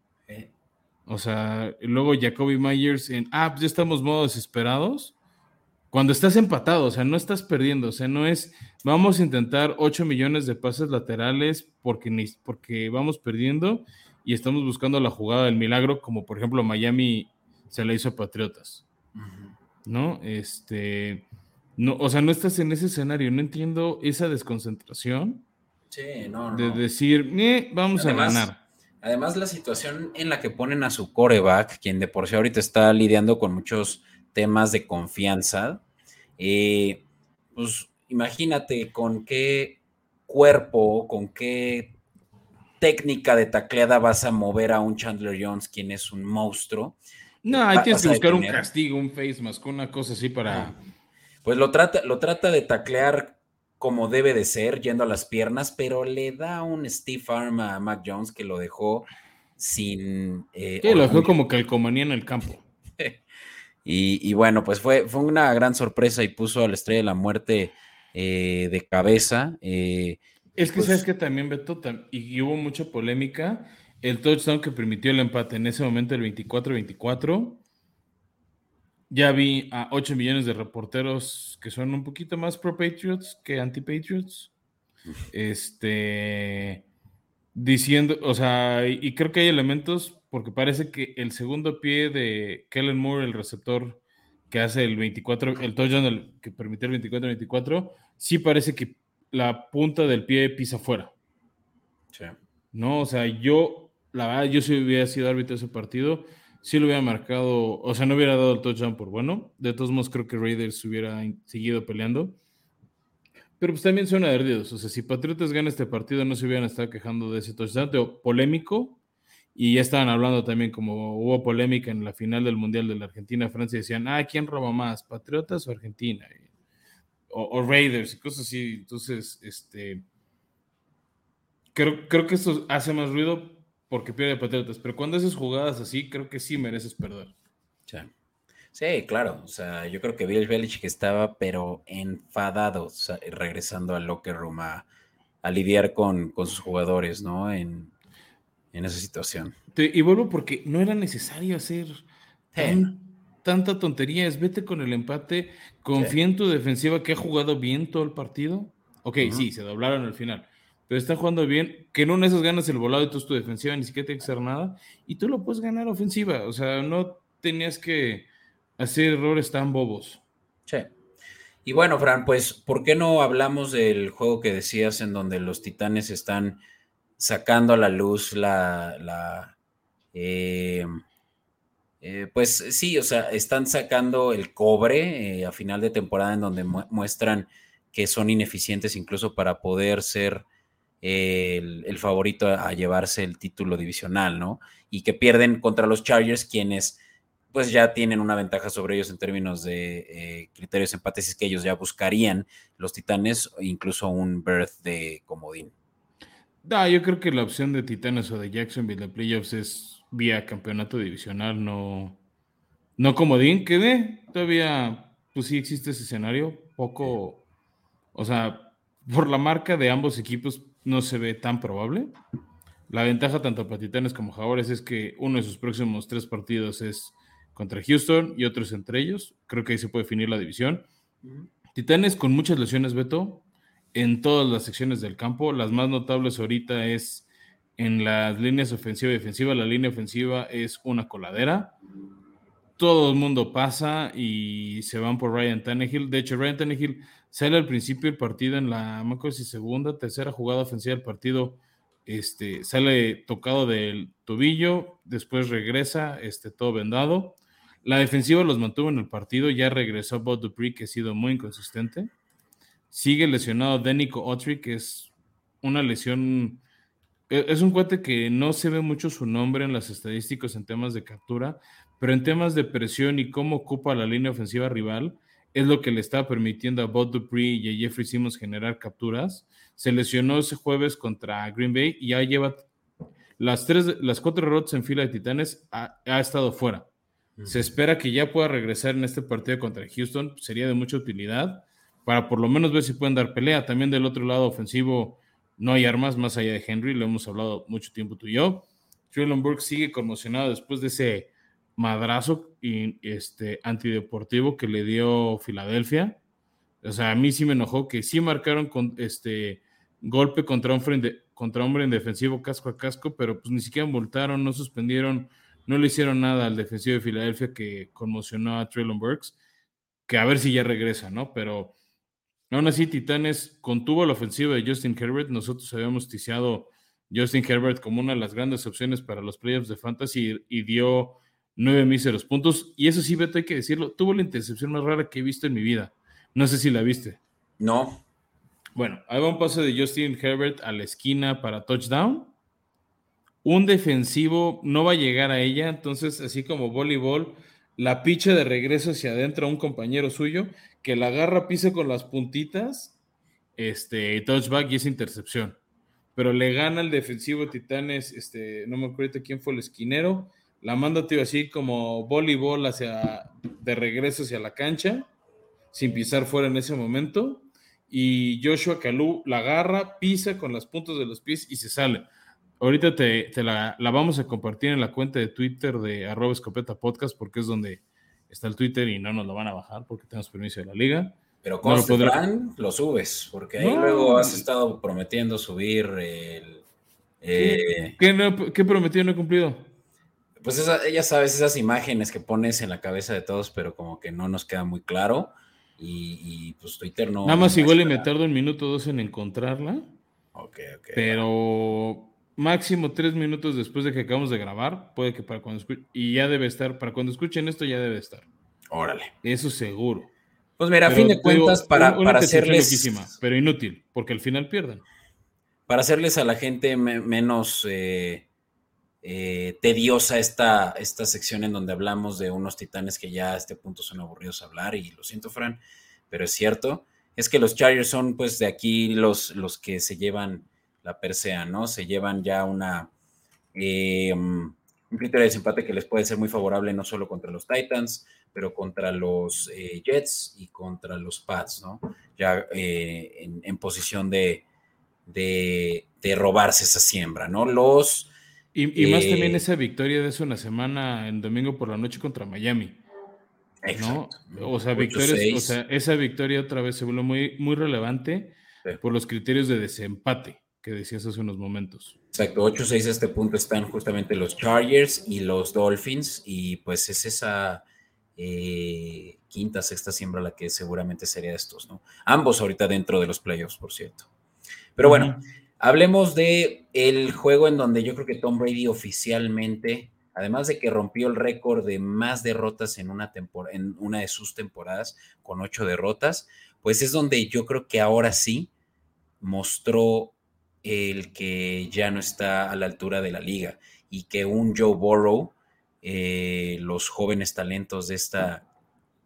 O sea, luego Jacoby Myers en, ah, pues ya estamos modo desesperados. Cuando estás empatado, o sea, no estás perdiendo, o sea, no es, vamos a intentar 8 millones de pases laterales porque, porque vamos perdiendo y estamos buscando la jugada del milagro, como por ejemplo Miami se la hizo a Patriotas. ¿No? Este, no, o sea, no estás en ese escenario, no entiendo esa desconcentración. Sí, no, no. De decir, eh, vamos a ganar. Además, la situación en la que ponen a su coreback, quien de por sí ahorita está lidiando con muchos temas de confianza, eh, pues imagínate con qué cuerpo, con qué técnica de tacleada vas a mover a un Chandler Jones, quien es un monstruo. No, hay que buscar un castigo, un face mask, una cosa así para. Pues lo trata, lo trata de taclear como debe de ser, yendo a las piernas, pero le da un stiff arm a Mac Jones que lo dejó sin. Eh, lo dejó como calcomanía en el campo. y, bueno, pues fue, fue una gran sorpresa y puso a la estrella de la muerte eh, de cabeza. Eh, es que pues sabes que también, Beto, y hubo mucha polémica. El touchdown que permitió el empate en ese momento, el 24-24 ya vi a 8 millones de reporteros que son un poquito más pro Patriots que anti Patriots. Este diciendo, o sea, y creo que hay elementos porque parece que el segundo pie de Kellen Moore, el receptor que hace el 24, el touchdown que permite el 24-24, sí parece que la punta del pie pisa fuera. Sí. No, o sea, yo, la verdad, yo si hubiera sido árbitro de ese partido, sí lo hubiera marcado, o sea, no hubiera dado el touchdown por bueno. De todos modos, creo que Raiders hubiera seguido peleando. Pero pues también son ardidos. O sea, si Patriotas gana este partido, no se hubieran estado quejando de ese touchdown polémico. Y ya estaban hablando también, como hubo polémica en la final del Mundial de la Argentina-Francia, decían, ah, ¿quién roba más? ¿Patriotas o Argentina? O, Raiders y cosas así. Entonces, este. Creo, creo que esto hace más ruido porque pierde Patriotas, pero cuando haces jugadas así, creo que sí mereces perder. Sí, claro. O sea, yo creo que Bill Belichick estaba, pero enfadado, regresando al locker room a, lidiar con, sus jugadores, ¿no? En, esa situación. y vuelvo porque no era necesario hacer tanta tontería. Es vete con el empate, confía en tu defensiva que ha jugado bien todo el partido. Ok, sí, se doblaron al final pero está jugando bien, que en una de esas ganas el volado y tú tu defensiva, ni siquiera tiene que hacer nada, y tú lo puedes ganar ofensiva, o sea, no tenías que hacer errores tan bobos. Sí. Y bueno, Fran, pues, ¿por qué no hablamos del juego que decías en donde los titanes están sacando a la luz la, la eh, eh, pues sí, o sea, están sacando el cobre eh, a final de temporada en donde muestran que son ineficientes incluso para poder ser el, favorito a, llevarse el título divisional, ¿no? Y que pierden contra los Chargers, quienes pues ya tienen una ventaja sobre ellos en términos de eh, criterios empates, es que ellos ya buscarían los Titanes incluso un berth de comodín. No, yo creo que la opción de Titanes o de Jacksonville de playoffs es vía campeonato divisional, no, no comodín, que ve, todavía, pues sí existe ese escenario, poco, o sea, por la marca de ambos equipos, no se ve tan probable. La ventaja tanto para Titanes como Jaguares es que uno de sus próximos tres partidos es contra Houston y otros entre ellos. Creo que ahí se puede definir la división. Titanes con muchas lesiones, Beto, en todas las secciones del campo. Las más notables ahorita es en las líneas ofensiva y defensiva. La línea ofensiva es una coladera. Todo el mundo pasa y se van por Ryan Tannehill. De hecho, Ryan Tannehill sale al principio del partido en la, no si segunda, tercera jugada ofensiva del partido, este, sale tocado del tobillo, después regresa, este, todo vendado. La defensiva los mantuvo en el partido, ya regresó Bob Dupree, que ha sido muy inconsistente. Sigue lesionado Denico Otri, que es una lesión, e, es un cuate que no se ve mucho su nombre en las estadísticas en temas de captura, pero en temas de presión y cómo ocupa la línea ofensiva rival, es lo que le está permitiendo a Bob Dupree y a Jeffrey Simmons generar capturas. Se lesionó ese jueves contra Green Bay y ya lleva, las, tres, las cuatro derrotas en fila de Titanes ha, estado fuera. Se espera que ya pueda regresar en este partido contra Houston. Sería de mucha utilidad para por lo menos ver si pueden dar pelea. También del otro lado ofensivo no hay armas más allá de Henry, lo hemos hablado mucho tiempo tú y yo. Traylon Burke sigue conmocionado después de ese madrazo y, este, antideportivo que le dio Filadelfia. O sea, a mí sí me enojó que sí marcaron con este golpe contra hombre, contra hombre en defensivo casco a casco, pero pues ni siquiera multaron, no suspendieron, no le hicieron nada al defensivo de Filadelfia que conmocionó a Traylon Burks, que a ver si ya regresa, ¿no? Pero aún así, Titanes contuvo la ofensiva de Justin Herbert. Nosotros habíamos ticiado Justin Herbert como una de las grandes opciones para los playoffs de Fantasy y, dio nueve míseros puntos. Y eso sí, Beto, hay que decirlo, tuvo la intercepción más rara que he visto en mi vida. No sé si la viste. No. Bueno, ahí va un pase de Justin Herbert a la esquina para touchdown. Un defensivo no va a llegar a ella, entonces, así como voleibol, la picha de regreso hacia adentro a un compañero suyo que la agarra, pisa con las puntitas, este, touchback y es intercepción pero le gana el defensivo Titanes, este, no me acuerdo quién fue el esquinero, la manda tío así como voleibol hacia de regreso hacia la cancha, sin pisar fuera en ese momento, y Joshua Kalú la agarra, pisa con las puntas de los pies y se sale. Ahorita te, la, la, vamos a compartir en la cuenta de Twitter de arroba escopeta podcast porque es donde está el Twitter y no nos lo van a bajar porque tenemos permiso de la liga. Pero con no lo, subes, porque ahí luego has estado prometiendo subir el... Eh, ¿Qué, prometido no he cumplido? Pues esa, ya sabes, esas imágenes que pones en la cabeza de todos, pero como que no nos queda muy claro. Y, pues Twitter no... Nada más igual y me tardo un minuto o dos en encontrarla. Ok, ok. Pero máximo tres minutos después de que acabamos de grabar, puede que para cuando escuchen, y ya debe estar, para cuando escuchen esto ya debe estar. Órale. Eso seguro. Pues mira, a fin de cuentas, para, para hacerles. pero inútil, porque al final pierden. Para hacerles a la gente menos eh, eh, tediosa esta, esta sección en donde hablamos de unos titanes que ya a este punto son aburridos hablar, y lo siento, Fran, pero es cierto. Es que los Chargers son, pues, de aquí los, los que se llevan la persea, ¿no? Se llevan ya una. Eh, un criterio de desempate que les puede ser muy favorable no solo contra los Titans, pero contra los eh, Jets y contra los Pats, ¿no? Ya en, posición de, de, robarse esa siembra, ¿no? Los... Y, más eh, también esa victoria de hace una semana en domingo por la noche contra Miami. ¿no? O sea, o sea, esa victoria otra vez se volvió muy, muy relevante por los criterios de desempate que decías hace unos momentos. Exacto, 8-6 a este punto están justamente los Chargers y los Dolphins y pues es esa eh, quinta, sexta siembra la que seguramente sería estos, ¿no? Ambos ahorita dentro de los playoffs, por cierto. Pero bueno, hablemos de el juego en donde yo creo que Tom Brady oficialmente, además de que rompió el récord de más derrotas en una, en una de sus temporadas, con ocho derrotas, pues es donde yo creo que ahora sí mostró el que ya no está a la altura de la liga y que un Joe Burrow eh, los jóvenes talentos de esta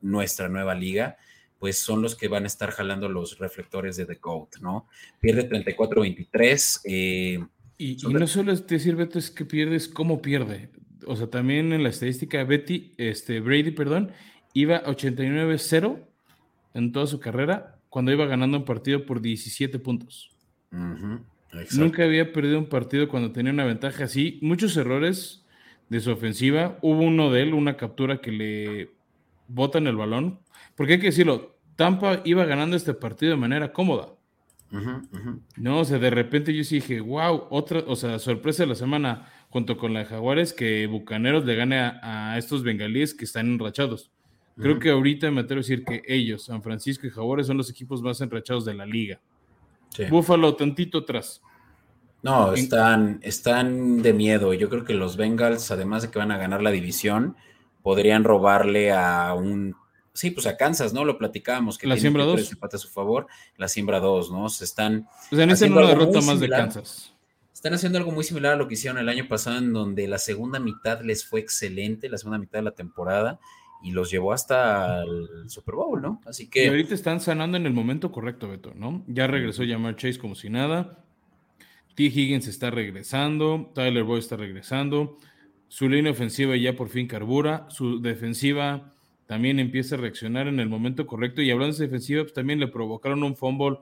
nuestra nueva liga, pues son los que van a estar jalando los reflectores de The GOAT, ¿no? Pierde 34-23. Eh, y, no solo decir, Beto, es que pierdes, ¿cómo pierde? O sea, también en la estadística, Betty, este, Brady, perdón, iba 89-0 en toda su carrera cuando iba ganando un partido por 17 puntos. Nunca había perdido un partido cuando tenía una ventaja así. Muchos errores de su ofensiva. Hubo uno de él, una captura que le botan el balón. Porque hay que decirlo, Tampa iba ganando este partido de manera cómoda. No, o sea, de repente yo sí dije, wow, otra, o sea, sorpresa de la semana junto con la de Jaguares que Bucaneros le gane a, estos bengalíes que están enrachados. Creo que ahorita me atrevo a decir que ellos, San Francisco y Jaguares, son los equipos más enrachados de la liga. Búfalo tantito atrás. No, están, están de miedo. Yo creo que los Bengals, además de que van a ganar la división, podrían robarle a un. Sí, pues a Kansas, ¿no? Lo platicábamos. Que la siembra 2. a su favor. La siembra 2, ¿no? Se están. Sea, en derrota más de Kansas. Están haciendo algo muy similar a lo que hicieron el año pasado, en donde la segunda mitad les fue excelente, la segunda mitad de la temporada, y los llevó hasta el Super Bowl, ¿no? Así que. Y ahorita están sanando en el momento correcto, Beto, ¿no? Ya regresó Jamar Chase como si nada T. Higgins está regresando, Tyler Boyd está regresando, su línea ofensiva ya por fin carbura, su defensiva también empieza a reaccionar en el momento correcto. Y hablando de defensiva, pues también le provocaron un fumble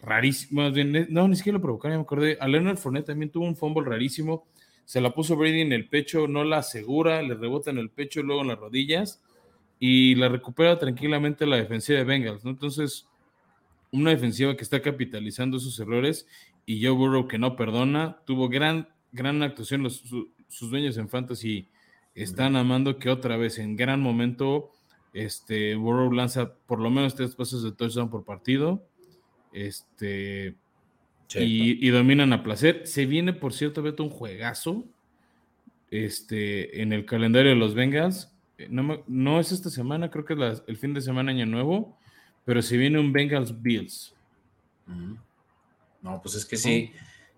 rarísimo. no, ni siquiera lo provocaron, me acordé. A Leonard Fournette también tuvo un fumble rarísimo. Se la puso Brady en el pecho, no la asegura, le rebota en el pecho luego en las rodillas. Y la recupera tranquilamente la defensiva de Bengals, ¿no? Entonces, una defensiva que está capitalizando sus errores y Joe Burrow que no perdona, tuvo gran, gran actuación, los, sus dueños en fantasy están amando que otra vez en gran momento este Burrow lanza por lo menos tres pasos de touchdown por partido. Este y, dominan a placer. Se viene, por cierto, Beto, un juegazo este, en el calendario de los Bengals. Eh, no, es esta semana, creo que es el fin de semana año nuevo, pero se viene un Bengals Bills. No, pues es que sí, sí,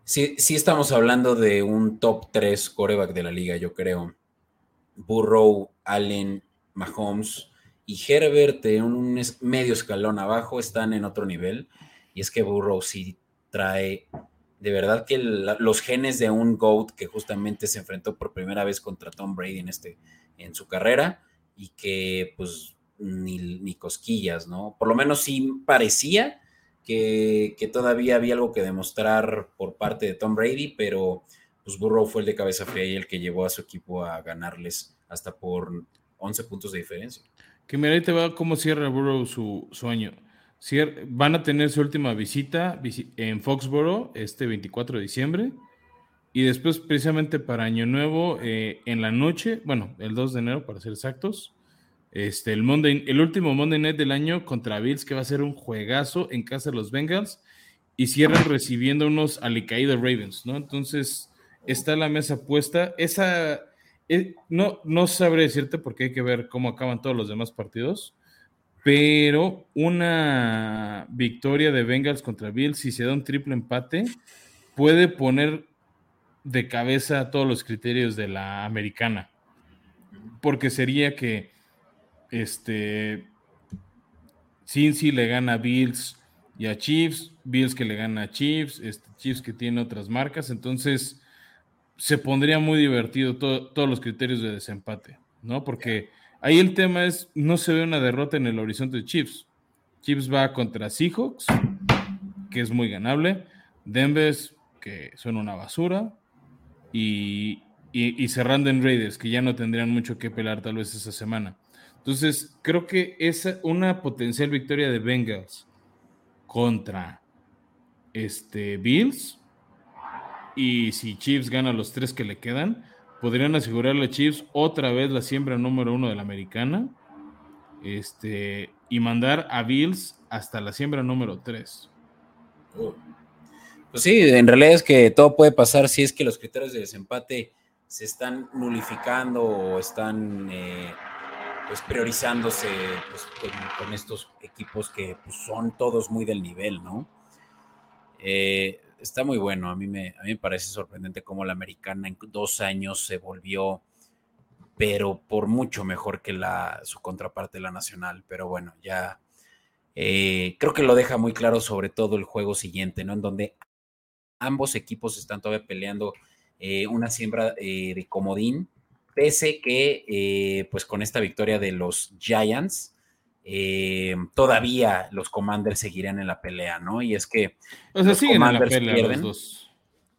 sí estamos hablando de un top 3 coreback de la liga, yo creo. Burrow, Allen, Mahomes y Herbert en un medio escalón abajo están en otro nivel. Y es que Burrow sí trae de verdad que los genes de un GOAT que justamente se enfrentó por primera vez contra Tom Brady en, este, en su carrera y que pues ni, ni cosquillas, ¿no? Por lo menos sí parecía que, todavía había algo que demostrar por parte de Tom Brady, pero pues Burrow fue el de cabeza fría y el que llevó a su equipo a ganarles hasta por 11 puntos de diferencia. Que mira, ahí te va cómo cierra Burrow su, sueño. Van a tener su última visita en Foxborough este 24 de diciembre. Y después, precisamente para Año Nuevo, eh, en la noche, bueno, el 2 de enero para ser exactos, este, el, el último Monday Night del año contra Bills, que va a ser un juegazo en casa de los Bengals. Y cierran recibiendo unos alicaídos Ravens, ¿no? Entonces, está la mesa puesta. Esa eh, no, no sabré decirte porque hay que ver cómo acaban todos los demás partidos, pero una victoria de Bengals contra Bills, si se da un triple empate, puede poner de cabeza todos los criterios de la americana. Porque sería que este Cincy le gana a Bills y a Chiefs, Bills que le gana a Chiefs, este, Chiefs que tiene otras marcas, entonces se pondría muy divertido todos los criterios de desempate, ¿no? Porque ahí el tema es, no se ve una derrota en el horizonte de Chiefs. Chiefs va contra Seahawks, que es muy ganable, Denver, que son una basura, y, y, en Raiders, que ya no tendrían mucho que pelar tal vez esa semana. Entonces, creo que es una potencial victoria de Bengals contra este, Bills y si Chiefs gana los tres que le quedan, podrían asegurarle a Chiefs otra vez la siembra número uno de la americana. Este, y mandar a Bills hasta la siembra número tres. Pues sí, en realidad es que todo puede pasar si es que los criterios de desempate se están nulificando o están eh, pues priorizándose pues, con, estos equipos que pues, son todos muy del nivel, ¿no? Eh, está muy bueno. A mí, me, a mí parece sorprendente cómo la americana en dos años se volvió, pero por mucho mejor que la, su contraparte, la nacional. Pero bueno, ya eh, creo que lo deja muy claro sobre todo el juego siguiente, ¿no? En donde ambos equipos están todavía peleando eh, una siembra de comodín, pese que, pues con esta victoria de los Giants, eh, todavía los Commanders seguirán en la pelea, ¿no? Y es que los Commanders pierden. Los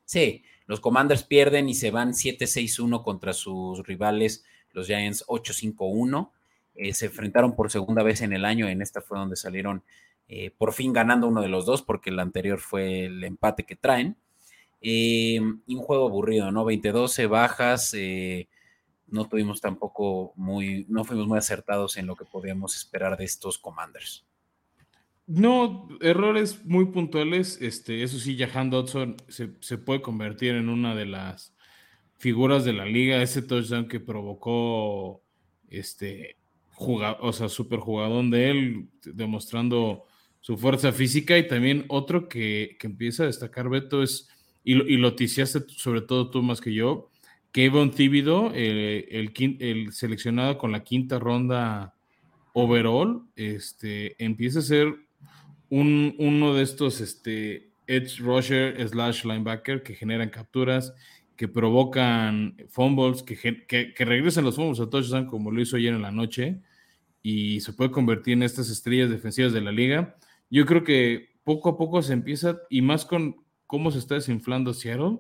Sí, los Commanders pierden y se van 7-6-1 contra sus rivales, los Giants 8-5-1. Eh, se enfrentaron por segunda vez en el año, en esta fue donde salieron eh, por fin ganando uno de los dos, porque el anterior fue el empate que traen. y un juego aburrido, ¿no? 20-12 bajas, no tuvimos tampoco muy, no fuimos muy acertados en lo que podíamos esperar de estos commanders. No, errores muy puntuales. Este, eso sí, Jahan Dodson se, puede convertir en una de las figuras de la liga. Ese touchdown que provocó este o sea, super jugadón de él, demostrando su fuerza física. Y también otro que, empieza a destacar, Beto, es, y lo, y lo ticiaste sobre todo tú más que yo, Kevin Tíbido, el, seleccionado con la quinta ronda overall, este, empieza a ser un, uno de estos este, edge rusher slash linebacker que generan capturas, que provocan fumbles, que, que, regresan los fumbles a touchdown como lo hizo ayer en la noche y se puede convertir en estas estrellas defensivas de la liga. Yo creo que poco a poco se empieza, y más con cómo se está desinflando Seattle,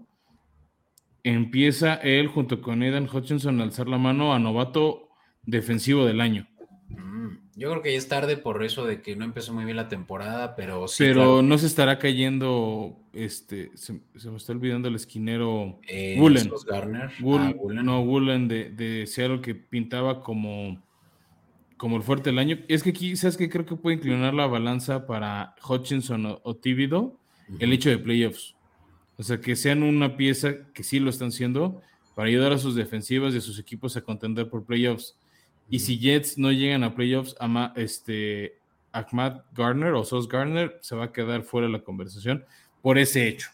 empieza él junto con Aidan Hutchinson a alzar la mano a novato defensivo del año. Mm, yo creo que ya es tarde por eso de que no empezó muy bien la temporada, pero sí. Pero no se estará cayendo, este, se, me está olvidando el esquinero eh, Woolen. Garner. Ah, no, Woolen de, de Seattle que pintaba como, como el fuerte del año. Es que aquí, ¿sabes qué? Creo que puede inclinar la balanza para Hutchinson o, o Tíbido el hecho de playoffs. O sea, que sean una pieza que sí lo están siendo para ayudar a sus defensivas y a sus equipos a contender por playoffs. Y si Jets no llegan a playoffs, ama, este, Ahmad Garner o Sos Garner se va a quedar fuera de la conversación por ese hecho.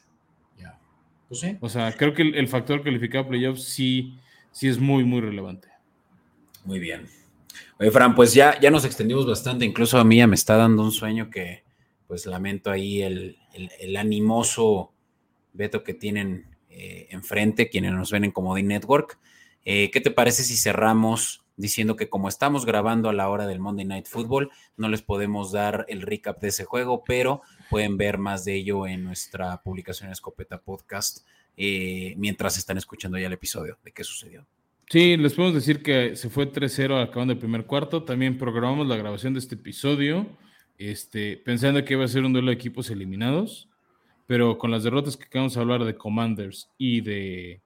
Ya. Pues sí. O sea, creo que el, factor calificado a playoffs sí, sí es muy, muy relevante. Muy bien. Oye, Fran, pues ya, ya nos extendimos bastante. Incluso a mí ya me está dando un sueño que, pues lamento ahí el, el animoso Beto, que tienen eh, enfrente, quienes nos ven en Comodín Network. Eh, ¿Qué te parece si cerramos diciendo que como estamos grabando a la hora del Monday Night Football, no les podemos dar el recap de ese juego, pero pueden ver más de ello en nuestra publicación Escopeta Podcast eh, mientras están escuchando ya el episodio de qué sucedió. Sí, les podemos decir que se fue 3-0 al cabo del primer cuarto. También programamos la grabación de este episodio, este, pensando que iba a ser un duelo de equipos eliminados pero con las derrotas que acabamos de hablar de Commanders y de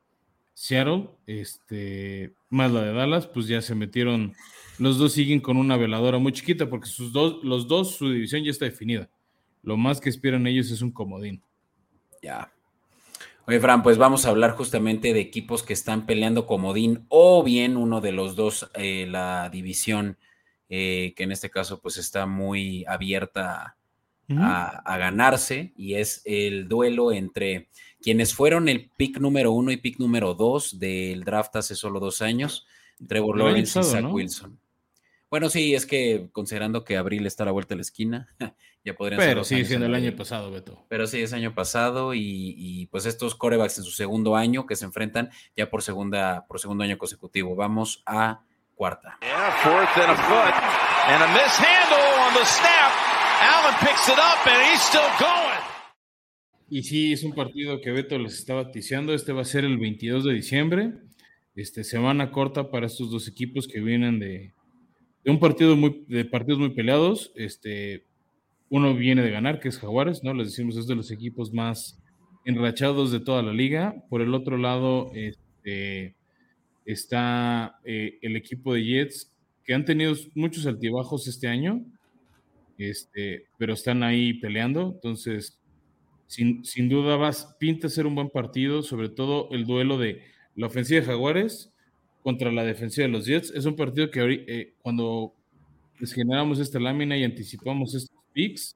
Seattle, este, más la de Dallas, pues ya se metieron, los dos siguen con una veladora muy chiquita porque sus dos, los dos, su división ya está definida. Lo más que esperan ellos es un comodín. Ya. Oye, Fran, pues vamos a hablar justamente de equipos que están peleando comodín o bien uno de los dos, eh, la división, eh, que en este caso pues está muy abierta a, ganarse y es el duelo entre quienes fueron el pick número uno y pick número dos del draft hace solo dos años, Trevor Lawrence y Zach Wilson. Bueno, sí, es que considerando que abril está a la vuelta de la esquina, ya podrían Pero ser. sigue siendo el año pasado, Beto. Pero sí, es año pasado y, pues estos corebacks en su segundo año que se enfrentan ya por, segunda, por segundo año consecutivo. Vamos a cuarta. Y sí, es un partido que Beto les estaba ticiando. Este va a ser el 22 de diciembre. Este, semana corta para estos dos equipos que vienen de, un partido muy, de partidos muy peleados. Este, uno viene de ganar, que es Jaguares, ¿no? Les decimos, es de los equipos más enrachados de toda la liga. Por el otro lado, este, está eh, el equipo de Jets, que han tenido muchos altibajos este año este, pero están ahí peleando, entonces sin, duda vas, pinta ser un buen partido, sobre todo el duelo de la ofensiva de Jaguares contra la defensiva de los Jets. Es un partido que eh, cuando les generamos esta lámina y anticipamos estos picks,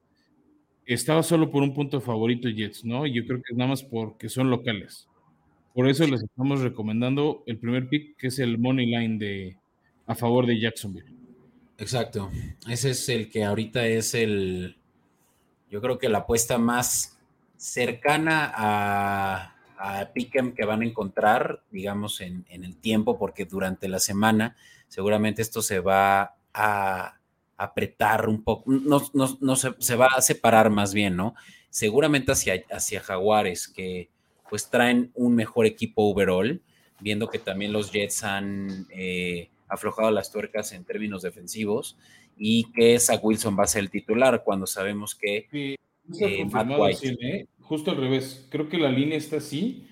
estaba solo por un punto favorito Jets, ¿no? Yo creo que es nada más porque son locales. Por eso les estamos recomendando el primer pick, que es el money line de, a favor de Jacksonville. Exacto. Ese es el que ahorita es el, yo creo que la apuesta más cercana a, a Pick'em que van a encontrar, digamos, en, el tiempo, porque durante la semana seguramente esto se va a apretar un poco, no, no, se, se, va a separar más bien, ¿no? Seguramente hacia, hacia Jaguares, que pues traen un mejor equipo overall, viendo que también los Jets han... Eh, aflojado las tuercas en términos defensivos y que Zach Wilson va a ser el titular cuando sabemos que eh, Matt White. ¿eh? Justo al revés, creo que la línea está así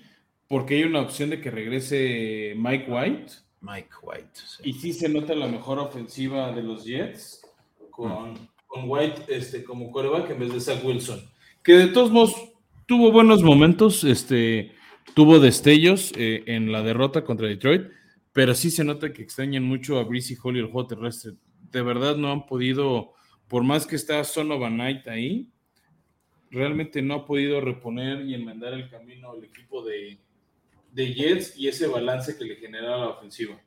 porque hay una opción de que regrese Mike White. Mike White. Y sí se nota la mejor ofensiva de los Jets con, White este, como coreback en vez de Zach Wilson. Que de todos modos tuvo buenos momentos, este, tuvo destellos eh, en la derrota contra Detroit, pero sí se nota que extrañan mucho a Breezy Hall y el juego terrestre. De verdad no han podido, por más que está Sonovan Knight ahí, realmente no ha podido reponer y enmendar el camino al equipo de, de Jets y ese balance que le genera la ofensiva.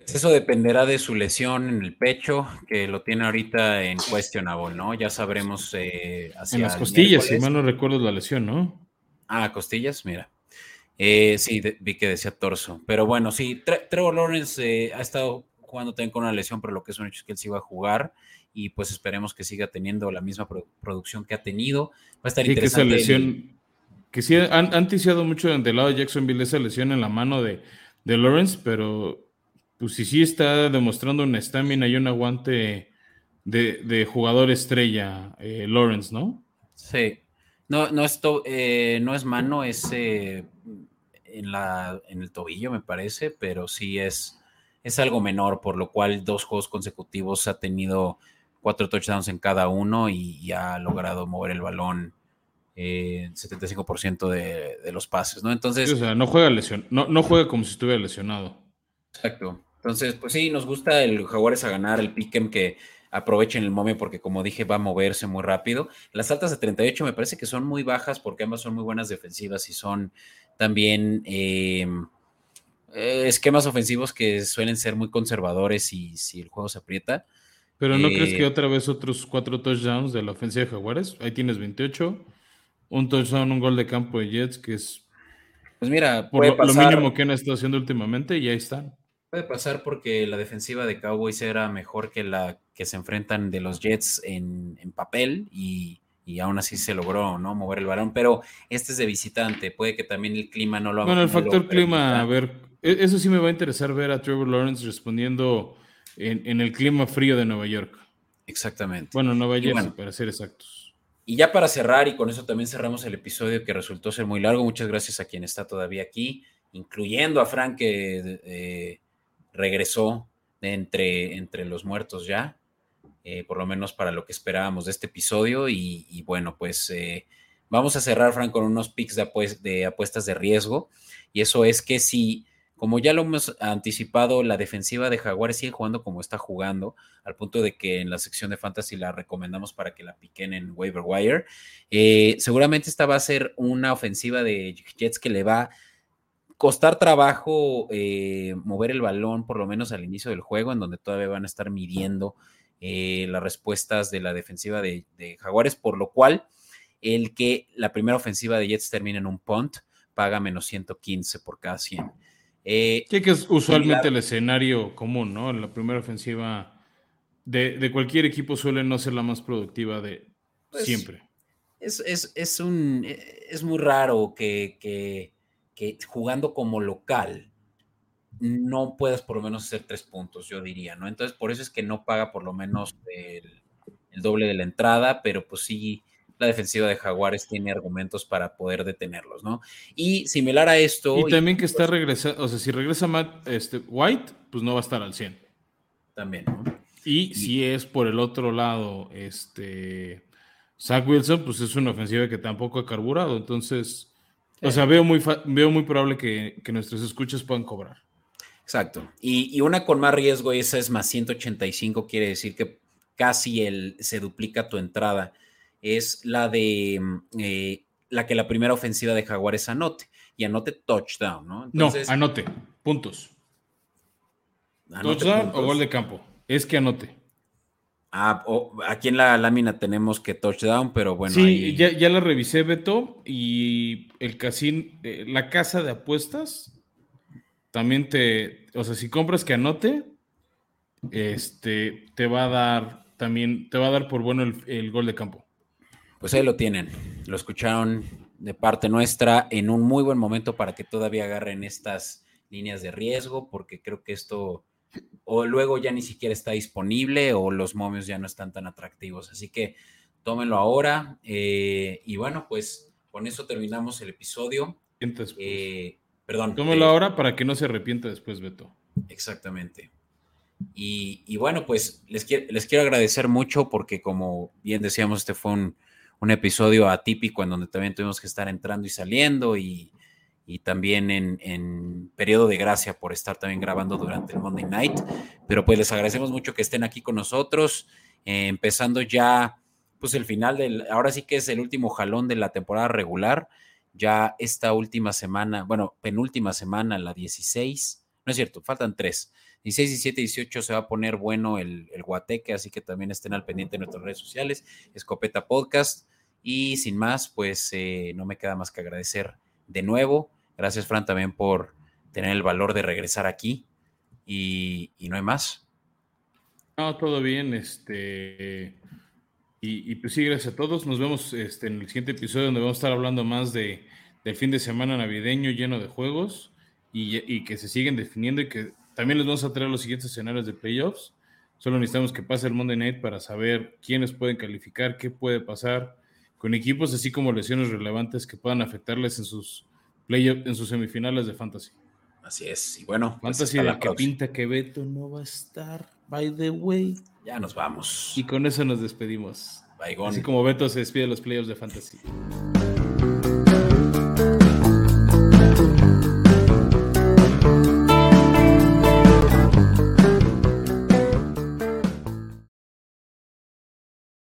Eso dependerá de su lesión en el pecho, que lo tiene ahorita en questionable, ¿no? Ya sabremos eh, hacia En las costillas, si mal no recuerdo la lesión, ¿no? Ah, costillas, mira. Eh, sí, vi que decía torso. Pero bueno, sí, Trevor Lawrence eh, ha estado jugando también con una lesión, pero lo que es un hecho es que él sí va a jugar y pues esperemos que siga teniendo la misma producción que ha tenido. Va a estar interesante. Que esa lesión, que sí han, han mucho del lado de Jacksonville esa lesión en la mano de, de Lawrence, pero pues sí, sí está demostrando una estamina y un aguante de, jugador estrella, eh, Lawrence, ¿no? Sí. No, no, eh, no es mano, es eh, en, la, en el tobillo, me parece, pero sí es, es algo menor, por lo cual dos juegos consecutivos ha tenido cuatro touchdowns en cada uno y, ha logrado mover el balón eh, 75% de, de, los pases, ¿no? Entonces. o sea, no juega lesión, no, no juega como si estuviera lesionado. Exacto. Entonces, pues sí, nos gusta el Jaguares a ganar, el Pick'em que aprovechen el momio porque como dije va a moverse muy rápido. Las altas de 38 me parece que son muy bajas porque ambas son muy buenas defensivas y son también em, eh, esquemas ofensivos que suelen ser muy conservadores y si el juego se aprieta. Pero ¿no crees que eh, otra vez otros cuatro touchdowns de la ofensiva de Jaguares? Ahí tienes 28, un touchdown, un gol de campo de Jets que es pues mira, por lo, mínimo que han estado haciendo últimamente y ahí están. Puede pasar porque la defensiva de Cowboys era mejor que la que se enfrentan de los Jets en, papel y, aún así se logró no mover el balón, pero este es de visitante, puede que también el clima no lo haga. Bueno, el factor clima, a ver, e, eso sí me va a interesar ver a Trevor Lawrence respondiendo en, el clima frío de Nueva York. Exactamente. Bueno, Nueva York, para ser exactos. Y ya para cerrar, y con eso también cerramos el episodio que resultó ser muy largo, muchas gracias a quien está todavía aquí, incluyendo a Frank que... Eh, regresó entre, entre los muertos ya, eh, por lo menos para lo que esperábamos de este episodio. Y, bueno, pues eh, vamos a cerrar, Frank, con unos picks de, de apuestas de riesgo. Y eso es que si, como ya lo hemos anticipado, la defensiva de Jaguares sigue jugando como está jugando, al punto de que en la sección de Fantasy la recomendamos para que la piquen en waiver wire. Eh, seguramente esta va a ser una ofensiva de Jets que le va costar trabajo eh, mover el balón, por lo menos al inicio del juego, en donde todavía van a estar midiendo eh, las respuestas de la defensiva de, Jaguares, por lo cual el que la primera ofensiva de Jets termine en un punt paga menos 115 por cada 100. Eh, que es usualmente el escenario común, ¿no? La primera ofensiva de, cualquier equipo suele no ser la más productiva de pues, siempre. Es, un, es muy raro que que jugando como local no puedas por lo menos hacer tres puntos, yo diría, ¿no? Entonces, por eso es que no paga por lo menos el, doble de la entrada, pero pues sí, la defensiva de Jaguares tiene argumentos para poder detenerlos, ¿no? Y similar a esto... Y también que está regresando, o sea, si regresa Matt este, White, pues no va a estar al 100. También, ¿no? Y, si es por el otro lado, este... Zach Wilson, pues es una ofensiva que tampoco ha carburado, entonces o sea, veo muy, veo muy probable que, nuestros escuchas puedan cobrar. Exacto. Y, una con más riesgo, esa es más 185, quiere decir que casi el, se duplica tu entrada. Es la de eh, la que la primera ofensiva de Jaguares anote. Y anote touchdown, ¿no? no, anote, puntos. touchdown o gol de campo. Es que anote. Ah, aquí en la lámina tenemos que touchdown, pero bueno. Sí, ya, ya, la revisé, Beto, y el casino, eh, la casa de apuestas también te, o sea, si compras que anote, este, te va a dar también, te va a dar por bueno el, gol de campo. Pues ahí lo tienen, lo escucharon de parte nuestra en un muy buen momento para que todavía agarren estas líneas de riesgo, porque creo que esto o luego ya ni siquiera está disponible o los momios ya no están tan atractivos. Así que tómenlo ahora. Eh, y bueno, pues con eso terminamos el episodio. Eh, perdón. Tómenlo eh, ahora para que no se arrepienta después, Beto. Exactamente. Y, bueno, pues les, les quiero agradecer mucho porque como bien decíamos, este fue un, un episodio atípico en donde también tuvimos que estar entrando y saliendo y y también en, periodo de gracia por estar también grabando durante el Monday Night. Pero pues les agradecemos mucho que estén aquí con nosotros, eh, empezando ya pues el final del, ahora sí que es el último jalón de la temporada regular, ya esta última semana, bueno, penúltima semana, la 16, No es cierto, faltan tres. 16, 17, 18 se va a poner bueno el, el guateque, así que también estén al pendiente de nuestras redes sociales, Escopeta Podcast. Y sin más, pues eh, no me queda más que agradecer de nuevo. Gracias, Fran, también por tener el valor de regresar aquí. Y, no hay más. No, todo bien. Este. Y, pues sí, gracias a todos. Nos vemos este, en el siguiente episodio donde vamos a estar hablando más de, del fin de semana navideño lleno de juegos y, y que se siguen definiendo y que también les vamos a traer los siguientes escenarios de playoffs. Solo necesitamos que pase el Monday Night para saber quiénes pueden calificar, qué puede pasar con equipos, así como lesiones relevantes que puedan afectarles en sus playoffs, en sus semifinales de fantasy. Así es. Y bueno, pues, fantasy de que pinta que Beto no va a estar, by the way. Ya nos vamos. Y con eso nos despedimos. Así como Beto se despide de los playoffs de fantasy.